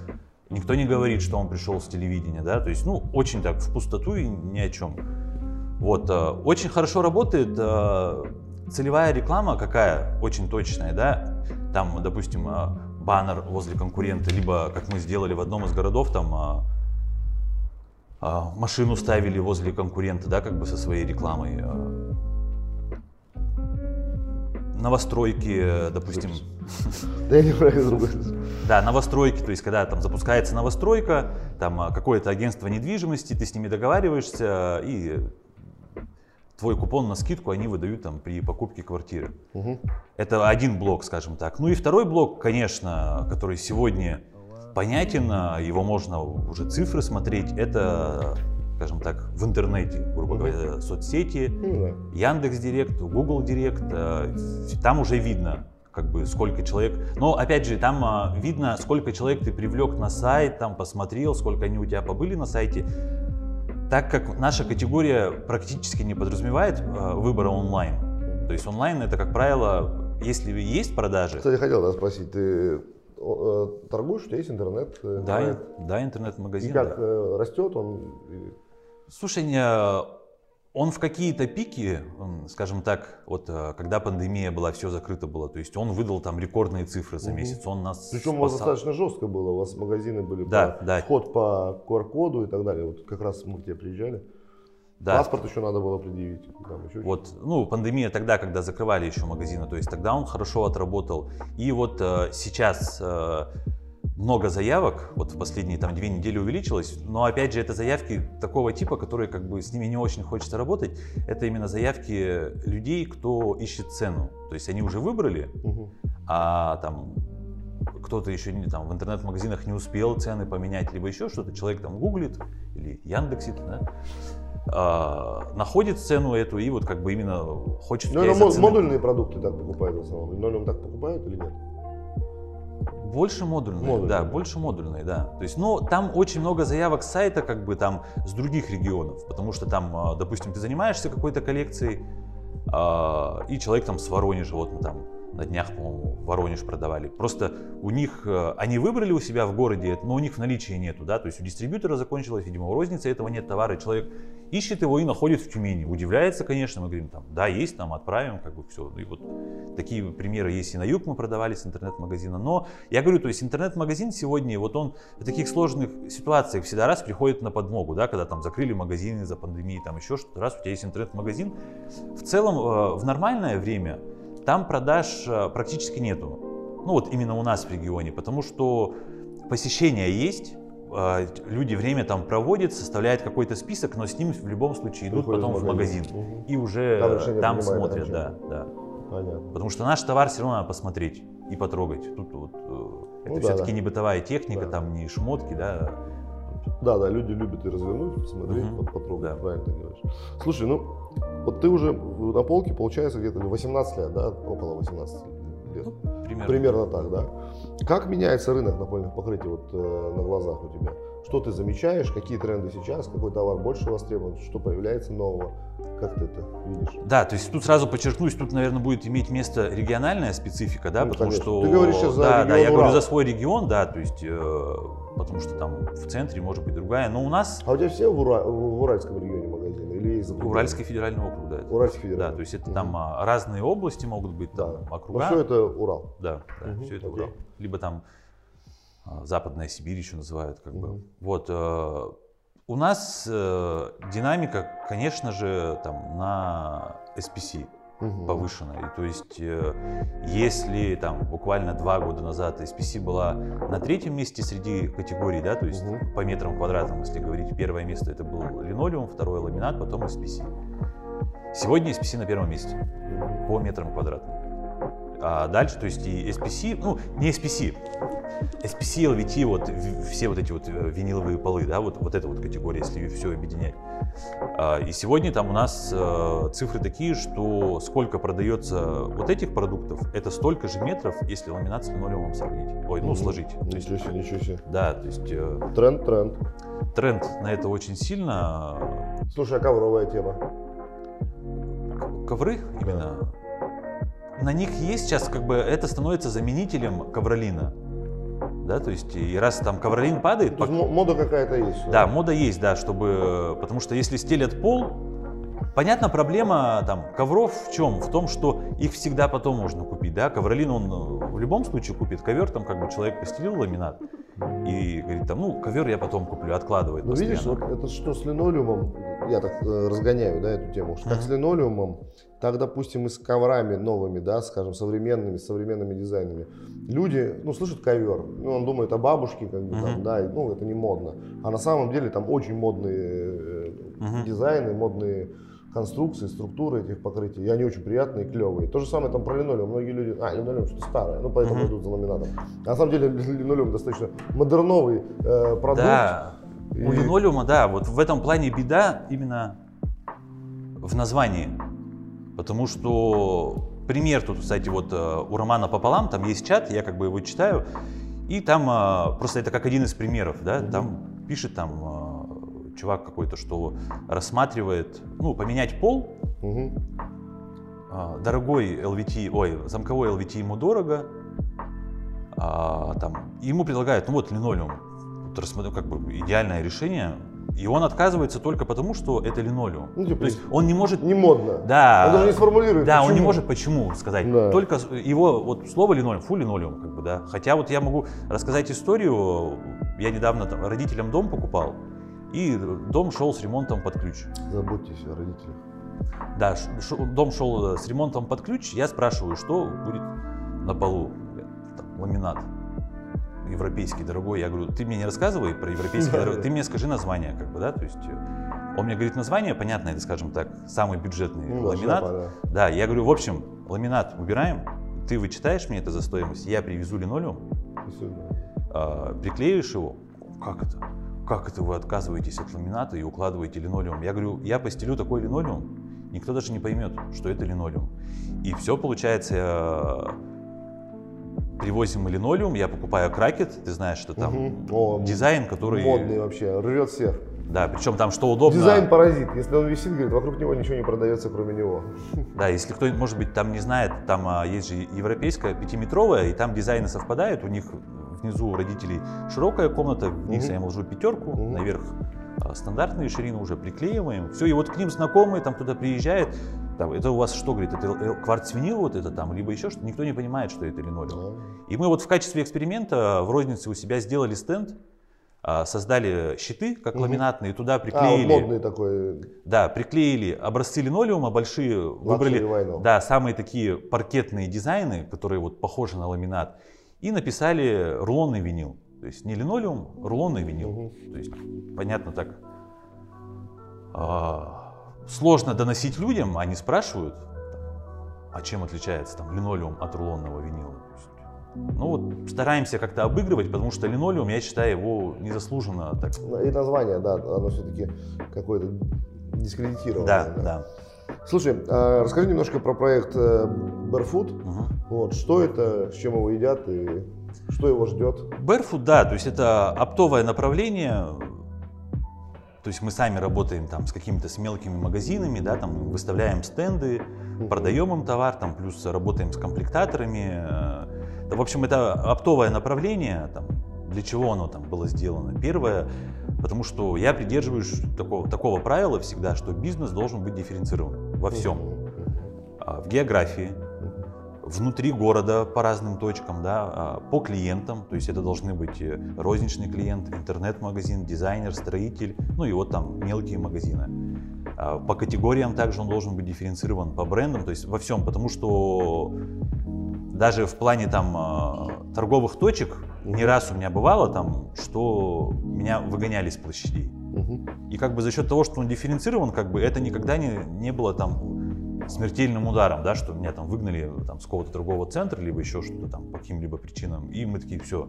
никто не говорит, что он пришел с телевидения, да, то есть, ну, очень так в пустоту и ни о чем. Вот, э, очень хорошо работает э, целевая реклама какая, очень точная, да, там, допустим, э, баннер возле конкурента, либо, как мы сделали в одном из городов, там, машину ставили возле конкурента, да, как бы со своей рекламой. Новостройки, допустим, Да я не да, новостройки, то есть когда там запускается новостройка, там какое-то агентство недвижимости, ты с ними договариваешься, и твой купон на скидку они выдают там при покупке квартиры. Мгм. Это один блок, скажем так. Ну и второй блок, конечно, который сегодня понятен, а, его можно уже цифры смотреть, это, скажем так, в интернете, грубо говоря, соцсети, Ну да. Яндекс Директ, Google Директ, там уже видно, как бы сколько человек. Но опять же, там а, видно, сколько человек ты привлек на сайт, там посмотрел, сколько они у тебя побыли на сайте. Так как наша категория практически не подразумевает э, выбора онлайн. То есть онлайн это, как правило, если есть продажи, Кстати, хотел да, спросить, ты э, торгуешь, у тебя есть интернет? э, да, интернет? да, И интернет-магазин. как да. э, растет он? Слушай, он в какие-то пики, скажем так, вот э, когда пандемия была, все закрыто было, то есть он выдал там рекордные цифры за месяц, он нас Причем у вас спасал. достаточно жестко было, у вас магазины были Да, по да. вход по QR-коду и так далее. Вот как раз мы к тебе приезжали. Да. Паспорт еще надо было предъявить. Там еще Вот, ну, пандемия тогда, когда закрывали еще магазины, то есть тогда он хорошо отработал. И вот э, сейчас э, много заявок, вот в последние там две недели увеличилось, но опять же это заявки такого типа, которые как бы с ними не очень хочется работать. Это именно заявки людей, кто ищет цену. То есть они уже выбрали, а там кто-то еще не, там, в интернет-магазинах не успел цены поменять, либо еще что-то, человек там гуглит или яндексит, да, а, находит цену эту и вот как бы именно хочет Ну, это цены- модульные продукты так покупают в основном. Линолеум так покупают или нет? Больше модульные, Модульные. да, больше модульные, да. То есть, ну, там очень много заявок с сайта, как бы там с других регионов, потому что там, а, допустим, ты занимаешься какой-то коллекцией, а, и человек там с Воронежа, вот мы там на днях, по-моему, Воронеж продавали. Просто у них, э, они выбрали у себя в городе, но у них в наличии нету, да, то есть у дистрибьютора закончилось, видимо, у розницы этого нет товара, и человек ищет его и находит в Тюмени. Удивляется, конечно, мы говорим, там, да, есть, там, отправим, как бы все. И вот такие примеры есть и на юг мы продавали с интернет-магазина. Но я говорю, то есть интернет-магазин сегодня, вот он в таких сложных ситуациях всегда раз приходит на подмогу, да, когда там закрыли магазины из-за пандемии, там еще что-то, раз у тебя есть интернет-магазин. В целом, э, в нормальное время там продаж э, практически нету. ну вот именно у нас в регионе, потому что посещения есть, а, люди время там проводят, составляют какой-то список, но с ним в любом случае идут Приходят потом в в магазин магазин. Мгм. и уже Там там принимает смотрят, да, да. Понятно. Потому что наш товар все равно надо посмотреть и потрогать. Тут вот э, это Ну да, все-таки да. не бытовая техника, Да. там не шмотки, да. Да, да, люди любят и развернуть, посмотреть, Мгм. вот потрогать, Да. правильно ты говоришь. Слушай, ну, вот ты уже на полке, получается, где-то 18 лет, да, около 18 лет. Примерно. Примерно так, да. Как меняется рынок напольных покрытий вот э, на глазах у тебя? Что ты замечаешь, какие тренды сейчас, какой товар больше востребован, что появляется нового? Как ты это видишь? Да, то есть тут сразу подчеркнусь, тут, наверное, будет иметь место региональная специфика, да, Ну, потому конечно. что... Ты говоришь сейчас за да, да, я говорю за свой регион, да, то есть, э, потому что там в центре может быть другая, но у нас А у тебя все в, Ура- в Уральском регионе магазины или пределами? Уральский федеральный округ, да. Уральский федеральный. Да, то есть это Мгм. там а, разные области могут быть, Да. там Но округа. все это Урал. Да, да, Мгм, все это окей. Урал. Либо там а, Западная Сибирь еще называют, как бы. Мгм. Вот. э, У нас э, динамика, конечно же, там на SPC Мгм. повышена. И то есть, э, если там буквально два года назад SPC была на третьем месте среди категорий, да, то есть Мгм. по метрам квадратным, если говорить, первое место это был линолеум, второе ламинат, потом SPC. Сегодня SPC на первом месте по метрам квадратным. А дальше, то есть и SPC, ну не SPC, SPC, LVT, вот все вот эти вот э, виниловые полы, да, вот, вот эта вот категория, если все объединять. А, И сегодня там у нас э, цифры такие, что сколько продается вот этих продуктов, это столько же метров, если ламинат с линолеумом сравнить. Ой, ну сложить. То есть, Ничего себе, ничего себе. да, то есть э, Тренд, тренд. тренд на это очень сильно. Слушай, а ковровая тема? Ковры именно. На них есть сейчас, как бы, это становится заменителем ковролина. Да, то есть, и раз там ковролин падает, То есть мо- мода какая-то есть? Да, мода есть, да, чтобы, потому что если стелят пол, понятно, проблема там ковров в чем? В том, что их всегда потом можно купить, да, ковролин он э, в любом случае купит ковер, там как бы человек постелил ламинат и говорит там, ну ковер я потом куплю, откладывает Ну видишь, постоянно. вот это что с линолеумом, я так э, разгоняю, да, эту тему, что как с линолеумом, так, допустим, и с коврами новыми, да, скажем, современными, с современными дизайнами. Люди, ну, слышат ковер, ну, он думает о бабушке, как бы, там, да, и, ну, это не модно. А на самом деле там очень модные э, дизайны, модные конструкции, структуры этих покрытий, и они очень приятные, клевые. То же самое там про линолеум. Многие люди, а, линолеум что-то старое, ну, поэтому идут за ламинатом. А на самом деле линолеум достаточно модерновый э, продукт. Да, у И- линолеума, да, вот в этом плане беда именно в названии. Потому что пример тут, кстати, вот э, у Романа пополам, там есть чат, я как бы его читаю, и там э, просто это как один из примеров, да, там пишет там э, чувак какой-то, что рассматривает, ну, поменять пол, а, дорогой LVT, ой, замковой LVT ему дорого, а, там, ему предлагают, ну вот линолеум, вот рассмотрю, как бы идеальное решение, и он отказывается только потому, что это линолеум. Ну, типа, То есть он не может, Не модно. да, Он даже не сформулирует. да, он не почему. может почему сказать. Да. Только его вот слово линолеум, фу линолеум, как бы, да. Хотя вот я могу рассказать историю. Я недавно там, родителям дом покупал, и дом шел с ремонтом под ключ. Заботьтесь о родителях. Да, дом шел э, с ремонтом под ключ. Я спрашиваю, что будет на полу? «Там, ламинат европейский дорогой. Я говорю, ты мне не рассказывай про европейский Да, дорогой, ты мне скажи название, как бы, да, то есть э, он мне говорит название, понятно, это, скажем так, самый бюджетный Ну, ламинат. шляпа, да. Да, я говорю, в общем, ламинат убираем, ты вычитаешь мне это за стоимость, я привезу линолеум, а, приклеишь его. Как это? Как это вы отказываетесь от ламината и укладываете линолеум? Я говорю, я постелю такой линолеум, никто даже не поймет, что это линолеум. И все получается, э, привозим линолеум, я покупаю кракет, ты знаешь, что там Мгм. О, дизайн, который... Модный вообще, рвет всех. Да, причем там что удобно. Дизайн паразит. Если он висит, говорит, вокруг него ничего не продается, кроме него. Да, если кто, может быть, там не знает, там а, есть же европейская пятиметровая, и там дизайны совпадают. У них внизу у родителей широкая комната, вниз Мгм. я им ложу пятерку, Мгм. наверх а, стандартные ширины уже приклеиваем. Все, и вот к ним знакомые там туда приезжает. Там, это у вас что, говорит, это л- кварц винил вот это там, либо еще что-то, никто не понимает, что это линолеум. И мы вот в качестве эксперимента в рознице у себя сделали стенд, а, создали щиты, как Мгм. ламинатные, туда А, приклеили, модный такой. да, приклеили образцы линолеума большие, выбрали Luxury vinyl. да, самые такие паркетные дизайны, которые вот похожи на ламинат. И написали рулонный винил. То есть не линолеум, рулонный винил. То есть, понятно так, а, сложно доносить людям, они спрашивают, а чем отличается там линолеум от рулонного винила. Ну вот стараемся как-то обыгрывать, потому что линолеум, я считаю, его незаслуженно так. И название, да, оно все-таки какое-то дискредитированное. Да, да. Слушай, а расскажи немножко про проект э, Barefoot. Мгм. Вот, что это, с чем его едят и что его ждет? Barefoot, да, то есть это оптовое направление. То есть мы сами работаем там с какими-то с мелкими магазинами, да, там выставляем стенды, продаем им товар, там плюс работаем с комплектаторами. Э, да, В общем, это оптовое направление. Там, для чего оно там было сделано? Первое, потому что я придерживаюсь такого, такого правила всегда, что бизнес должен быть дифференцирован во всем. А, В географии, внутри города по разным точкам, да, а, по клиентам, то есть это должны быть э, розничный клиент, интернет-магазин, дизайнер, строитель, ну и вот там мелкие магазины. А, По категориям также он должен быть дифференцирован, по брендам, то есть во всем, потому что даже в плане там торговых точек не раз у меня бывало там, что меня выгоняли с площадей. И как бы за счет того, что он дифференцирован, как бы это никогда не, не было там смертельным ударом, да, что меня там выгнали там, с какого-то торгового центра, либо еще что-то там по каким-либо причинам, и мы такие, все,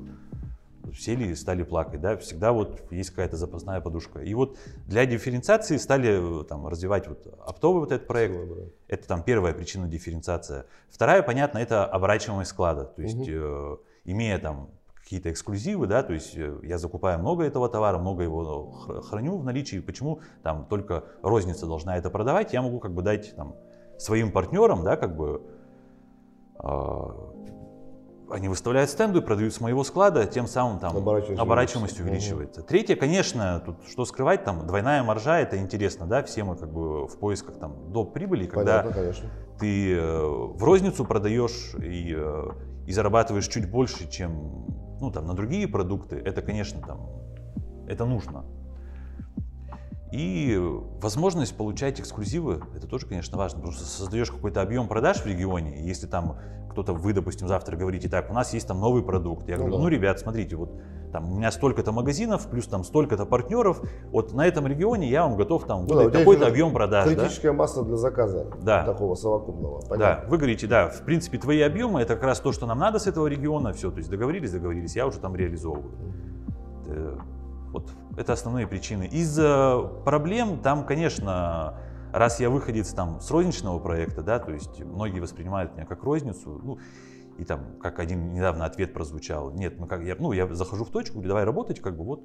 сели и стали плакать, да, всегда вот есть какая-то запасная подушка. И вот для дифференциации стали э, там развивать вот оптовый вот этот проект, бренд. это там первая причина дифференциация. Вторая, понятно, это оборачиваемость склада. То есть, э, имея там какие-то эксклюзивы, да, то есть э, я закупаю много этого товара, много его хр- храню в наличии. Почему там только розница должна это продавать? Я могу как бы дать там своим партнерам, да, как бы а, они выставляют стенды, продают с моего склада, тем самым там Оборачиваемость оборачиваемость увеличивается. увеличивается. Третье, конечно, тут что скрывать, там двойная маржа, это интересно, да, все мы как бы в поисках там до прибыли, когда Понятно, конечно. ты э, в розницу продаешь и, э, и зарабатываешь чуть больше, чем ну, там, на другие продукты, это, конечно, там, это нужно. И возможность получать эксклюзивы, это тоже, конечно, важно, потому что создаешь какой-то объем продаж в регионе, и если там кто-то, вы, допустим, завтра говорите, так, у нас есть там новый продукт, я Ну говорю, да. ну, ребят, смотрите, вот там у меня столько-то магазинов, плюс там столько-то партнеров, вот на этом регионе я вам готов там Ну да, выдать есть объем продаж. да. Критическая масса для заказа Да. такого совокупного. Да, Понятно. вы говорите, да, в принципе, твои объемы это как раз то, что нам надо с этого региона, все, то есть договорились, договорились, я уже там реализовываю. Вот это основные причины. Из э, проблем там, конечно, раз я выходец там с розничного проекта, да, то есть многие воспринимают меня как розницу, ну, и там, как один недавно ответ прозвучал, нет, мы как, я, ну, я захожу в точку, говорю, давай работать, как бы вот,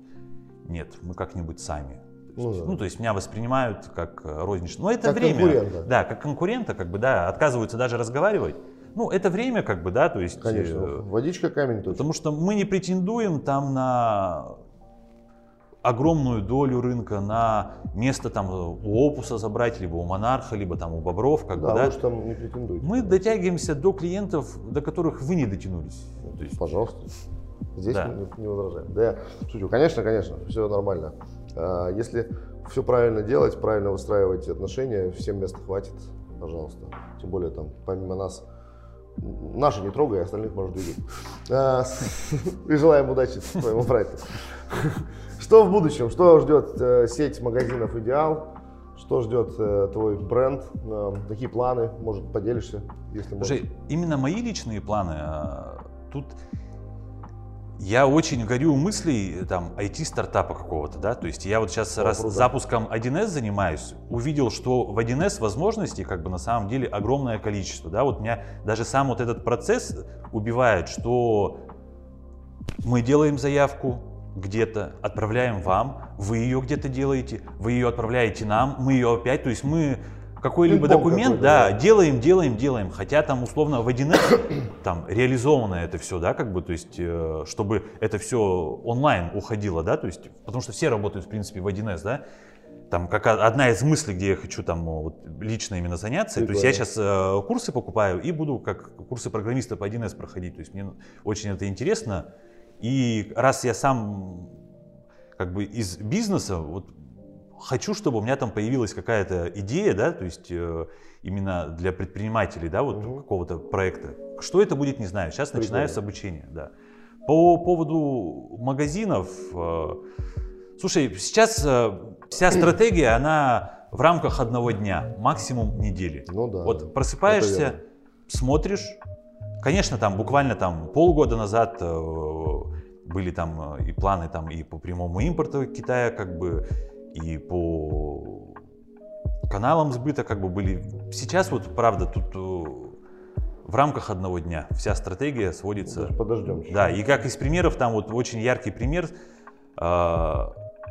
нет, мы как-нибудь сами. То Ну есть, да. ну, то есть меня воспринимают как э, розничную. Но это Как время. конкурента. Да, как конкурента, как бы, да, отказываются даже разговаривать. Ну, это время, как бы, да, то есть. Конечно. э, Водичка камень точно. Потому что мы не претендуем там на огромную долю рынка, на место там у Опуса забрать, либо у Монарха, либо там у Бобров, как Да, бы, да. вы там не претендуете. Мы дотягиваемся до клиентов, до которых вы не дотянулись. То есть, Пожалуйста. Здесь Да. не, не возражаем. Да, я шучу. Конечно, конечно, все нормально. А, Если все правильно делать, правильно выстраивать отношения, всем места хватит, пожалуйста. Тем более там, помимо нас, наши не трогай, остальных может двигать. А, И желаем удачи твоему проекту. Что в будущем? Что ждет э, сеть магазинов «Идеал»? Что ждет э, твой бренд? Э, Какие планы? Может, поделишься, если можешь? Слушай, именно мои личные планы, а, тут я очень горю мыслей э, там IT-стартапа какого-то, да, то есть я вот сейчас О, раз круто. запуском 1С занимаюсь, увидел, что в 1С возможностей как бы на самом деле огромное количество, да, вот меня даже сам вот этот процесс убивает, что мы делаем заявку где-то, отправляем вам, вы ее где-то делаете, вы ее отправляете нам, мы ее опять, то есть мы какой-либо документ, какой-то, да, да. делаем, делаем, делаем, хотя там условно в 1С там реализовано это все, да, как бы, то есть, э, чтобы это все онлайн уходило, да, то есть, потому что все работают, в принципе, в 1С, да, там как одна из мыслей, где я хочу там вот, лично именно заняться, то есть я Прикольно. сейчас курсы покупаю и буду как курсы программиста по 1С проходить, то есть мне очень это интересно, и раз я сам как бы из бизнеса, вот хочу, чтобы у меня там появилась какая-то идея, да, то есть э, именно для предпринимателей, да, вот Мгм. какого-то проекта. Что это будет, не знаю. Сейчас Прикольно. начинаю с обучения, да. По поводу магазинов, э, слушай, сейчас э, вся стратегия, она в рамках одного дня, максимум недели. Ну да. Вот просыпаешься, смотришь. Конечно, там буквально там полгода назад э, были там э, и планы там и по прямому импорту Китая, как бы, и по каналам сбыта, как бы были. Сейчас вот, правда, тут э, в рамках одного дня вся стратегия сводится. Подождем. Да, и как из примеров, там вот очень яркий пример, э,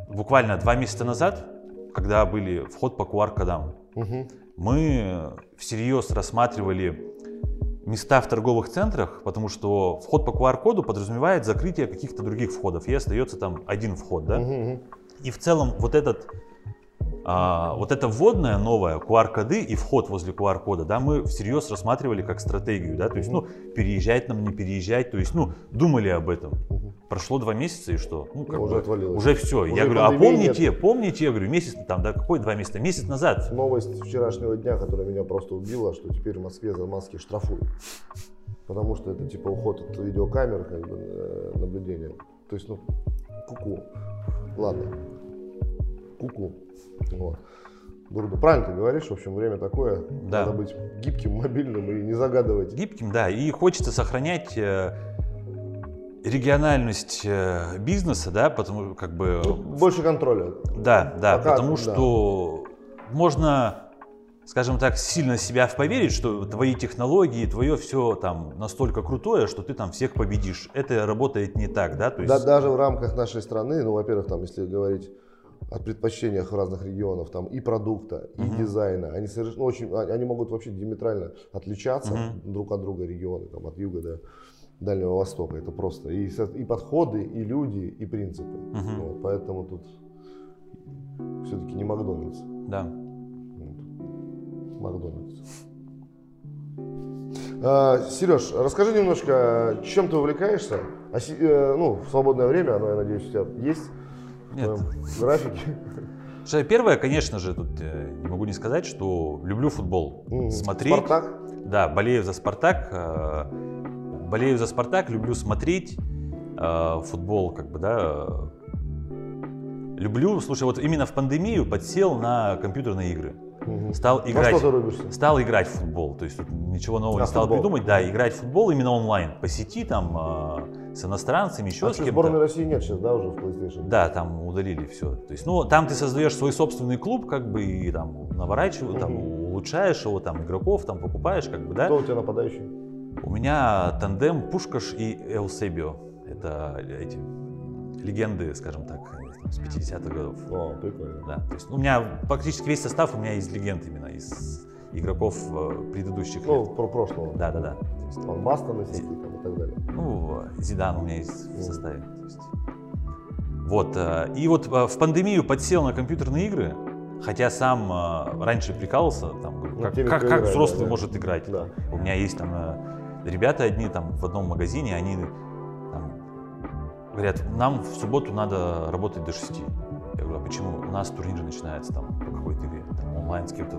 буквально два месяца назад, когда были вход по QR-кодам, Мгм. мы всерьез рассматривали места в торговых центрах, потому что вход по QR-коду подразумевает закрытие каких-то других входов, и остается там один вход, да? Мгм. И в целом вот этот а, вот это вводное новое, QR-коды и вход возле QR-кода, да, мы всерьез рассматривали как стратегию, да, то есть, ну, переезжать нам, не переезжать, то есть, ну, думали об этом. Прошло два месяца и что? Ну, как Уже бы, отвалилось. Уже все. Уже Я говорю, а помните, помните, я говорю, месяц, там, да, какой два месяца? Месяц назад. Новость вчерашнего дня, которая меня просто убила, что теперь в Москве за маски штрафуют. Потому что это типа уход от видеокамер, как бы, э, наблюдения. То есть, ну, куку. Ладно. Куку. Вот. Дурно. Правильно ты говоришь, в общем, время такое. Да. Надо быть гибким, мобильным и не загадывать. Гибким, да, и хочется сохранять э, региональность э, бизнеса, да, потому как бы, Ну, больше контроля. да, да, пока, потому да. что можно, скажем так, сильно себя в поверить, что твои технологии, твое все там настолько крутое, что ты там всех победишь. Это работает не так, да, то есть, Да, даже в рамках нашей страны, ну, во-первых, там, если говорить о предпочтениях разных регионов, там и продукта, и Мгм. дизайна, они совершенно очень, а- они могут вообще диаметрально отличаться Мгм. друг от друга регионы, там, от юга до Дальнего Востока. Это просто и, и подходы, и люди, и принципы. Мгм. Вот, поэтому тут все-таки не Макдональдс. да. Вот. Макдональдс. Сереж, расскажи немножко, чем ты увлекаешься? А э, ну, в свободное время, оно, я надеюсь, у тебя есть Нет. твоем графике. Слушай, Первое, конечно же, тут э, не могу не сказать, что люблю футбол. М, Смотреть. Спартак? Да, болею за Спартак. э, Болею за Спартак, люблю смотреть э, футбол, как бы, да. Люблю, слушай, вот именно в пандемию подсел на компьютерные игры. Мгм. Стал играть, что ты стал играть в футбол. То есть ничего нового На не стал футбол. придумать. Да, играть в футбол именно онлайн, по сети, там, с иностранцами, еще А с кем-то. сборной России нет сейчас, да, уже в PlayStation? Да, там удалили все. То есть, ну, там ты создаешь свой собственный клуб, как бы, и там наворачиваешь, там, улучшаешь его, там, игроков, там, покупаешь, как бы, да. Кто у тебя нападающий? У меня тандем Пушкаш и Эусебио. Это эти легенды, скажем так, с 50-х годов. О, прикольно. Да, то есть у меня практически весь состав у меня из легенд именно, из игроков э, предыдущих Ну, лет. про прошлого. Да, да, да. Есть, Там Бастон всякие там и так далее. ну, Зидан у меня есть в составе. Вот. э, И вот э, в пандемию подсел на компьютерные игры, хотя сам э, раньше прикалывался, там, Ну, как, как- как взрослый да, да. может играть. Да. У меня есть там э, ребята одни там в одном магазине, они там, говорят, нам в субботу надо работать до 6. Я говорю, а почему? У нас турнир начинается там по какой-то игре, там, онлайн с кем-то.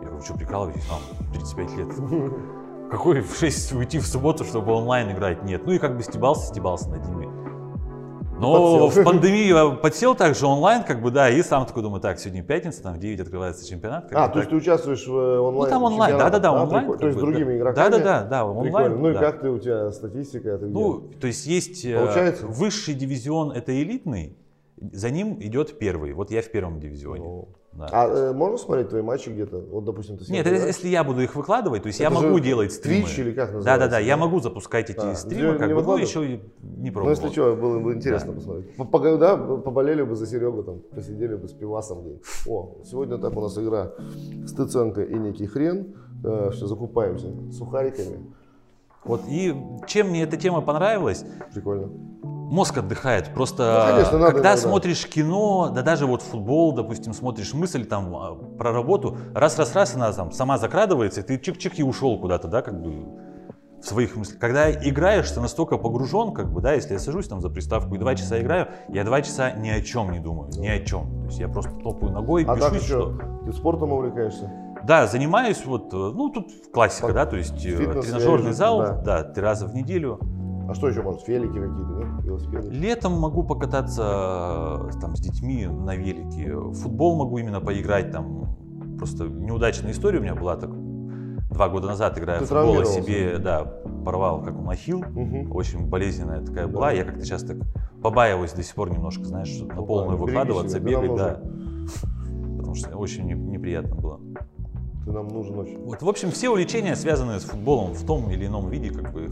Я говорю, что прикалываетесь, вам 35 лет. Какой в 6 уйти в субботу, чтобы онлайн играть? Нет. Ну и как бы стебался, стебался над ними. Но Подсел. в пандемию я подсел также онлайн, как бы, да, и сам такой думаю, так, сегодня пятница, там в 9 открывается чемпионат. как А, бы то есть ты участвуешь в э, онлайн Ну там онлайн, да-да-да, онлайн. прикольно. То есть с другими игроками? Да-да-да, да, онлайн. Прикольно. Ну и да. как ты, у тебя статистика? Ты где? Ну, то есть есть э, Получается? высший дивизион, это элитный, за ним идет первый. Вот я в первом дивизионе. Ну. да. А э, можно смотреть твои матчи где-то? Вот, допустим, ты Нет, играешь? если я буду их выкладывать, то есть я Это же могу делать стримы. Twitch или как Да, называется? да, да, я могу запускать эти А, стримы, как бы, ну, еще и не Ну, пробовал. если что, было бы интересно посмотреть. По- Да, поболели бы за Серегу, там, посидели бы с пивасом. блин. О, сегодня так у нас игра Стыценко и некий хрен. Все, закупаемся сухариками. Вот, и чем мне эта тема понравилась, Прикольно. Мозг отдыхает. Просто Ну, конечно, надо когда иногда. смотришь кино, да даже вот футбол, допустим, смотришь мысль там а, про работу, раз-раз-раз она там сама закрадывается, и ты чик-чик и ушел куда-то, да, как бы. в своих мыслях. Когда играешь, ты настолько погружен, как бы, да, если я сажусь там за приставку и два часа играю, я два часа ни о чем не думаю, ни о чем. То есть я просто топаю ногой, А так пишусь, еще, что... ты спортом увлекаешься? Да, занимаюсь вот, э, ну тут классика, По- да, то есть э, фитнес, тренажерный зал, да. да, три раза в неделю. А что еще может? Велики какие-то, нет? Велосипеды? Летом могу покататься э, там с детьми на велике. В футбол могу именно поиграть там. Просто неудачная история у меня была так. Два года назад играя Ты в футбол, себе, да, порвал как он ахилл. Мгм. Очень болезненная такая Да. была. Я как-то сейчас так побаиваюсь до сих пор немножко, знаешь, что на Ну полную да, выкладываться, себя, бегать, да. Потому что очень не- неприятно было. Ты нам нужен очень. Вот, в общем, все увлечения связаны с футболом в том или ином виде, как бы.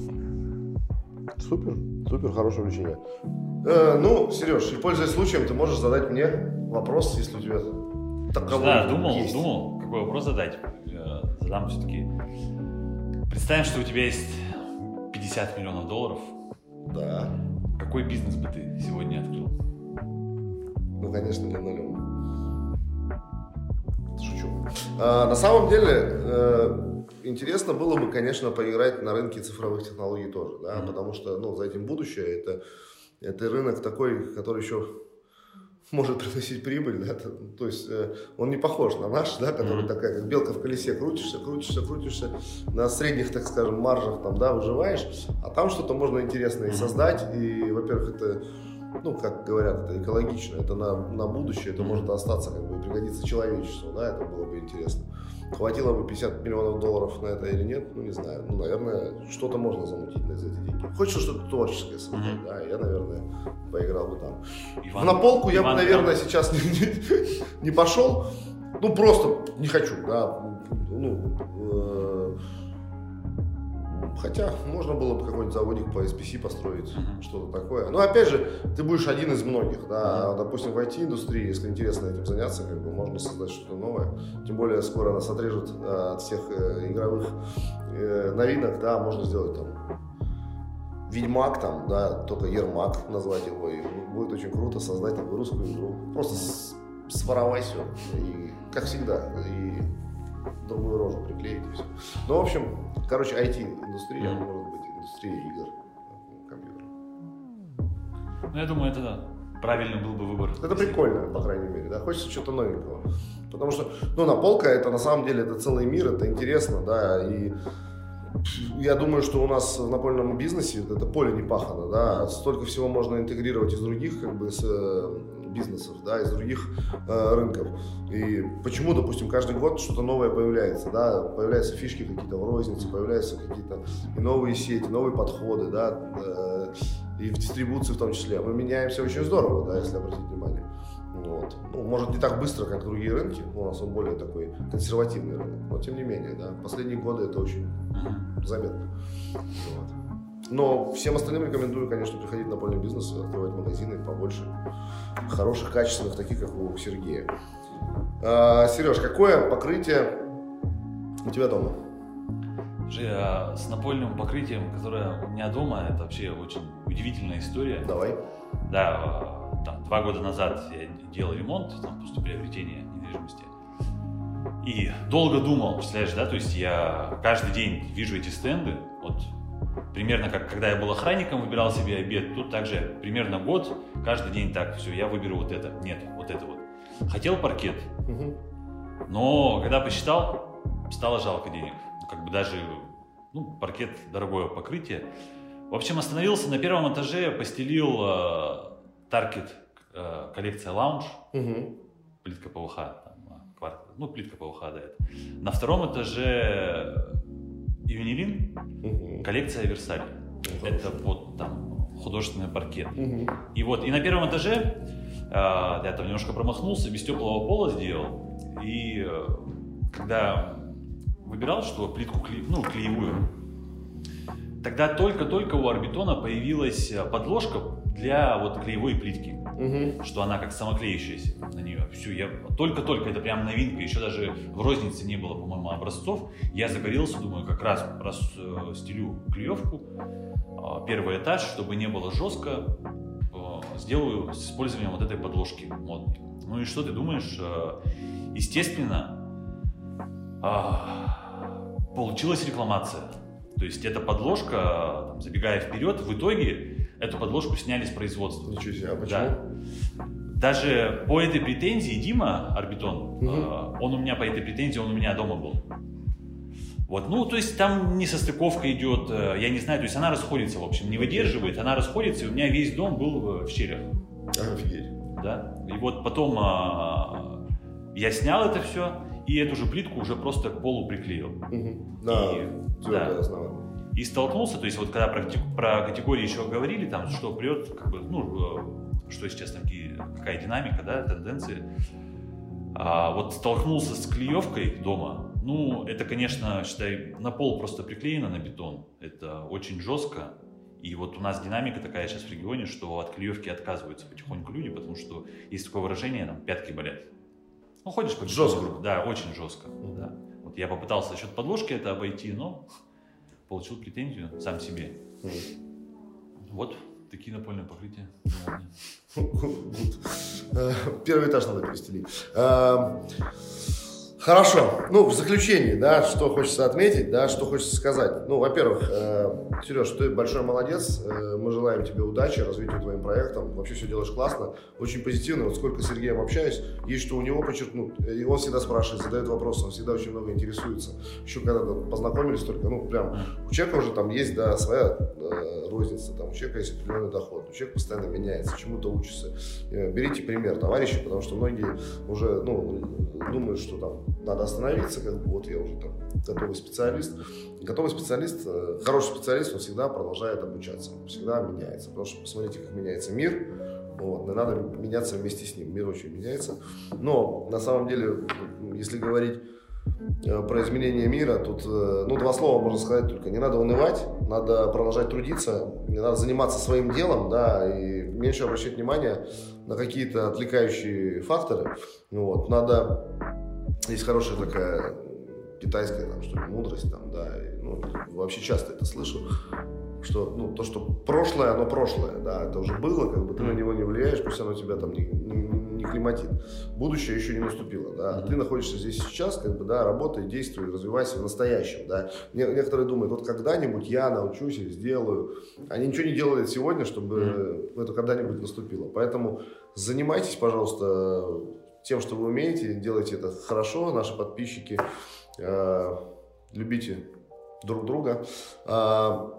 Супер, супер, хорошее увлечение. Э, ну, Сереж, и пользуясь случаем, ты можешь задать мне вопрос, если у тебя таковой Да, думал, есть. думал, какой вопрос задать. Э, Задам все-таки. Представим, что у тебя есть 50 миллионов долларов. Да, Какой бизнес бы ты сегодня открыл? ну, конечно, линолеум. Шучу. А, на самом деле, э, интересно было бы, конечно, поиграть на рынке цифровых технологий тоже, да, Мгм. потому что, ну, за этим будущее, это, это рынок такой, который еще может приносить прибыль, да, то, то есть э, он не похож на наш, да, который Мгм. такая, как белка в колесе, крутишься, крутишься, крутишься, на средних, так скажем, маржах там, да, выживаешь, а там что-то можно интересное и Мгм. создать, и, во-первых, это, ну, как говорят, это экологично, это на, на будущее, это может остаться, как бы, и пригодиться человечеству, да, это было бы интересно. Хватило бы 50 миллионов долларов на это или нет, ну, не знаю, ну, наверное, что-то можно замутить на за эти деньги. Хочется что-то творческое создать, Мгм. да, я, наверное, поиграл бы там. Иван- На полку я бы, Иван наверное, Грам- сейчас не, не- не пошел. Ну, просто не хочу, да. Ну, хотя можно было бы какой-нибудь заводик по SPC построить, Мгм. что-то такое. Но опять же, ты будешь один из многих, да. Допустим, в IT-индустрии, если интересно этим заняться, как бы можно создать что-то новое. Тем более скоро нас отрежут э, от всех э, игровых э, новинок, да, можно сделать там Ведьмак там, да, только Ермак назвать его, и будет очень круто создать такую русскую игру. Просто с- своровать все, и, как всегда, и другую рожу приклеить и все. Ну, в общем, короче, IT-индустрия, Мгм. может быть, индустрия игр э, компьютерных. Ну, я думаю, это да. Правильный был бы выбор. Это прикольно, по крайней мере, да, хочется чего-то новенького. Потому что, ну, наполка это на самом деле это целый мир, это интересно, да, и я думаю, что у нас в напольном бизнесе это поле не пахано, да, столько всего можно интегрировать из других, как бы, с, э, бизнесов, да, из других э, рынков. И почему, допустим, каждый год что-то новое появляется, да, появляются фишки какие-то в рознице, появляются какие-то новые сети, новые подходы, да, э, и в дистрибуции в том числе. Мы меняемся очень здорово, да, если обратить внимание. Вот. Ну, может, не так быстро, как другие рынки, у нас он более такой консервативный рынок, но тем не менее, да, последние годы это очень Заметно. Вот. Но всем остальным рекомендую, конечно, приходить в напольный бизнес, открывать магазины побольше, хороших, качественных, таких, как у Сергея. А, Сереж, какое покрытие у тебя дома? Слушай, а с напольным покрытием, которое у меня дома, это вообще очень удивительная история. Давай. Да, там, два года назад я делал ремонт, там, после приобретения недвижимости. И долго думал, представляешь, да, то есть я каждый день вижу эти стенды, вот примерно как когда я был охранником, выбирал себе обед, тут также примерно год, каждый день так, все, я выберу вот это, нет, вот это вот. Хотел паркет, Мгм. но когда посчитал, стало жалко денег. Ну, Как бы даже, ну, паркет дорогое покрытие. В общем, остановился на первом этаже, постелил э, Target э, коллекция Lounge, Мгм. плитка ПВХ, ну, плитка ПВХ, да, это. На втором этаже Юнилин, Мгм. коллекция Версаль. Это вот там художественный паркет. Мгм. И вот, и на первом этаже, э, я там немножко промахнулся, без теплого пола сделал. И э, когда выбирал, что плитку кле- ну, клеевую, тогда только-только у Орбитона появилась э, подложка для вот клеевой плитки, Мгм. что она как самоклеющаяся на нее. Все, я только-только, это прям новинка, еще даже в рознице не было, по-моему, образцов. Я загорелся, думаю, как раз раз э, стелю клеевку, а, первый этаж, чтобы не было жестко, э, сделаю с использованием вот этой подложки модной. Ну и что ты думаешь? Э, Естественно, а, получилась рекламация. То есть эта подложка, там, забегая вперед, в итоге эту подложку сняли с производства. Ничего себе, а почему? Да. Даже по этой претензии Дима Арбитон, Угу. э, он у меня по этой претензии, он у меня дома был. Вот, ну, то есть там несостыковка идет, э, я не знаю, то есть она расходится, в общем, не выдерживает, она расходится, и у меня весь дом был в щелях, Офигеть. да. И вот потом а, я снял это все, и эту же плитку уже просто к полу приклеил. Да, И- да. И столкнулся, то есть вот когда про, про категории еще говорили, там, что прет, как бы, ну, э, что сейчас там, какая динамика, да, тенденции. А вот столкнулся с клеевкой дома, ну, это, конечно, считай, на пол просто приклеено на бетон, это очень жестко. И вот у нас динамика такая сейчас в регионе, что от клеевки отказываются потихоньку люди, потому что есть такое выражение, там, пятки болят. Ну, ходишь по Жестко. Да, очень жестко, да. Вот я попытался за счет подложки это обойти, но получил претензию сам себе. Вот такие напольные покрытия. Э, Первый этаж надо перестелить. Э, Хорошо. Ну, в заключении, да, что хочется отметить, да, что хочется сказать. Ну, во-первых, Сереж, ты большой молодец. Э, Мы желаем тебе удачи, развития твоим проектам. Вообще все делаешь классно, очень позитивно. Вот сколько с Сергеем общаюсь, есть что у него подчеркнуть. И он всегда спрашивает, задает вопросы, он всегда очень много интересуется. Еще когда познакомились только, ну, прям, у человека уже там есть, да, своя э, розница, там, у человека есть определенный доход, у человека постоянно меняется, чему-то учится. Э, Берите пример, товарищи, потому что многие уже, ну, думают, что там надо остановиться, как бы вот я уже там готовый специалист. Готовый специалист, э, хороший специалист, он всегда продолжает обучаться, всегда меняется. Потому что посмотрите, как меняется мир, вот, и надо меняться вместе с ним. Мир очень меняется. Но на самом деле, если говорить э, про изменение мира, тут э, ну, два слова можно сказать только. Не надо унывать, надо продолжать трудиться, не надо заниматься своим делом, да, и меньше обращать внимание на какие-то отвлекающие факторы. Вот, надо есть хорошая такая китайская, там, что ли, мудрость, там, да, и, ну, вообще часто это слышу, что, ну, то, что прошлое, оно прошлое, да, это уже было, как бы ты на него не влияешь, пусть оно тебя там не, не, не климатит. Будущее еще не наступило, да, ты находишься здесь и сейчас, как бы, да, работай, действуй, развивайся в настоящем, да. Не- некоторые думают, вот когда-нибудь я научусь или сделаю, они ничего не делают сегодня, чтобы это когда-нибудь наступило, поэтому занимайтесь, пожалуйста, тем, что вы умеете, делайте это хорошо, наши подписчики, э, любите друг друга. А,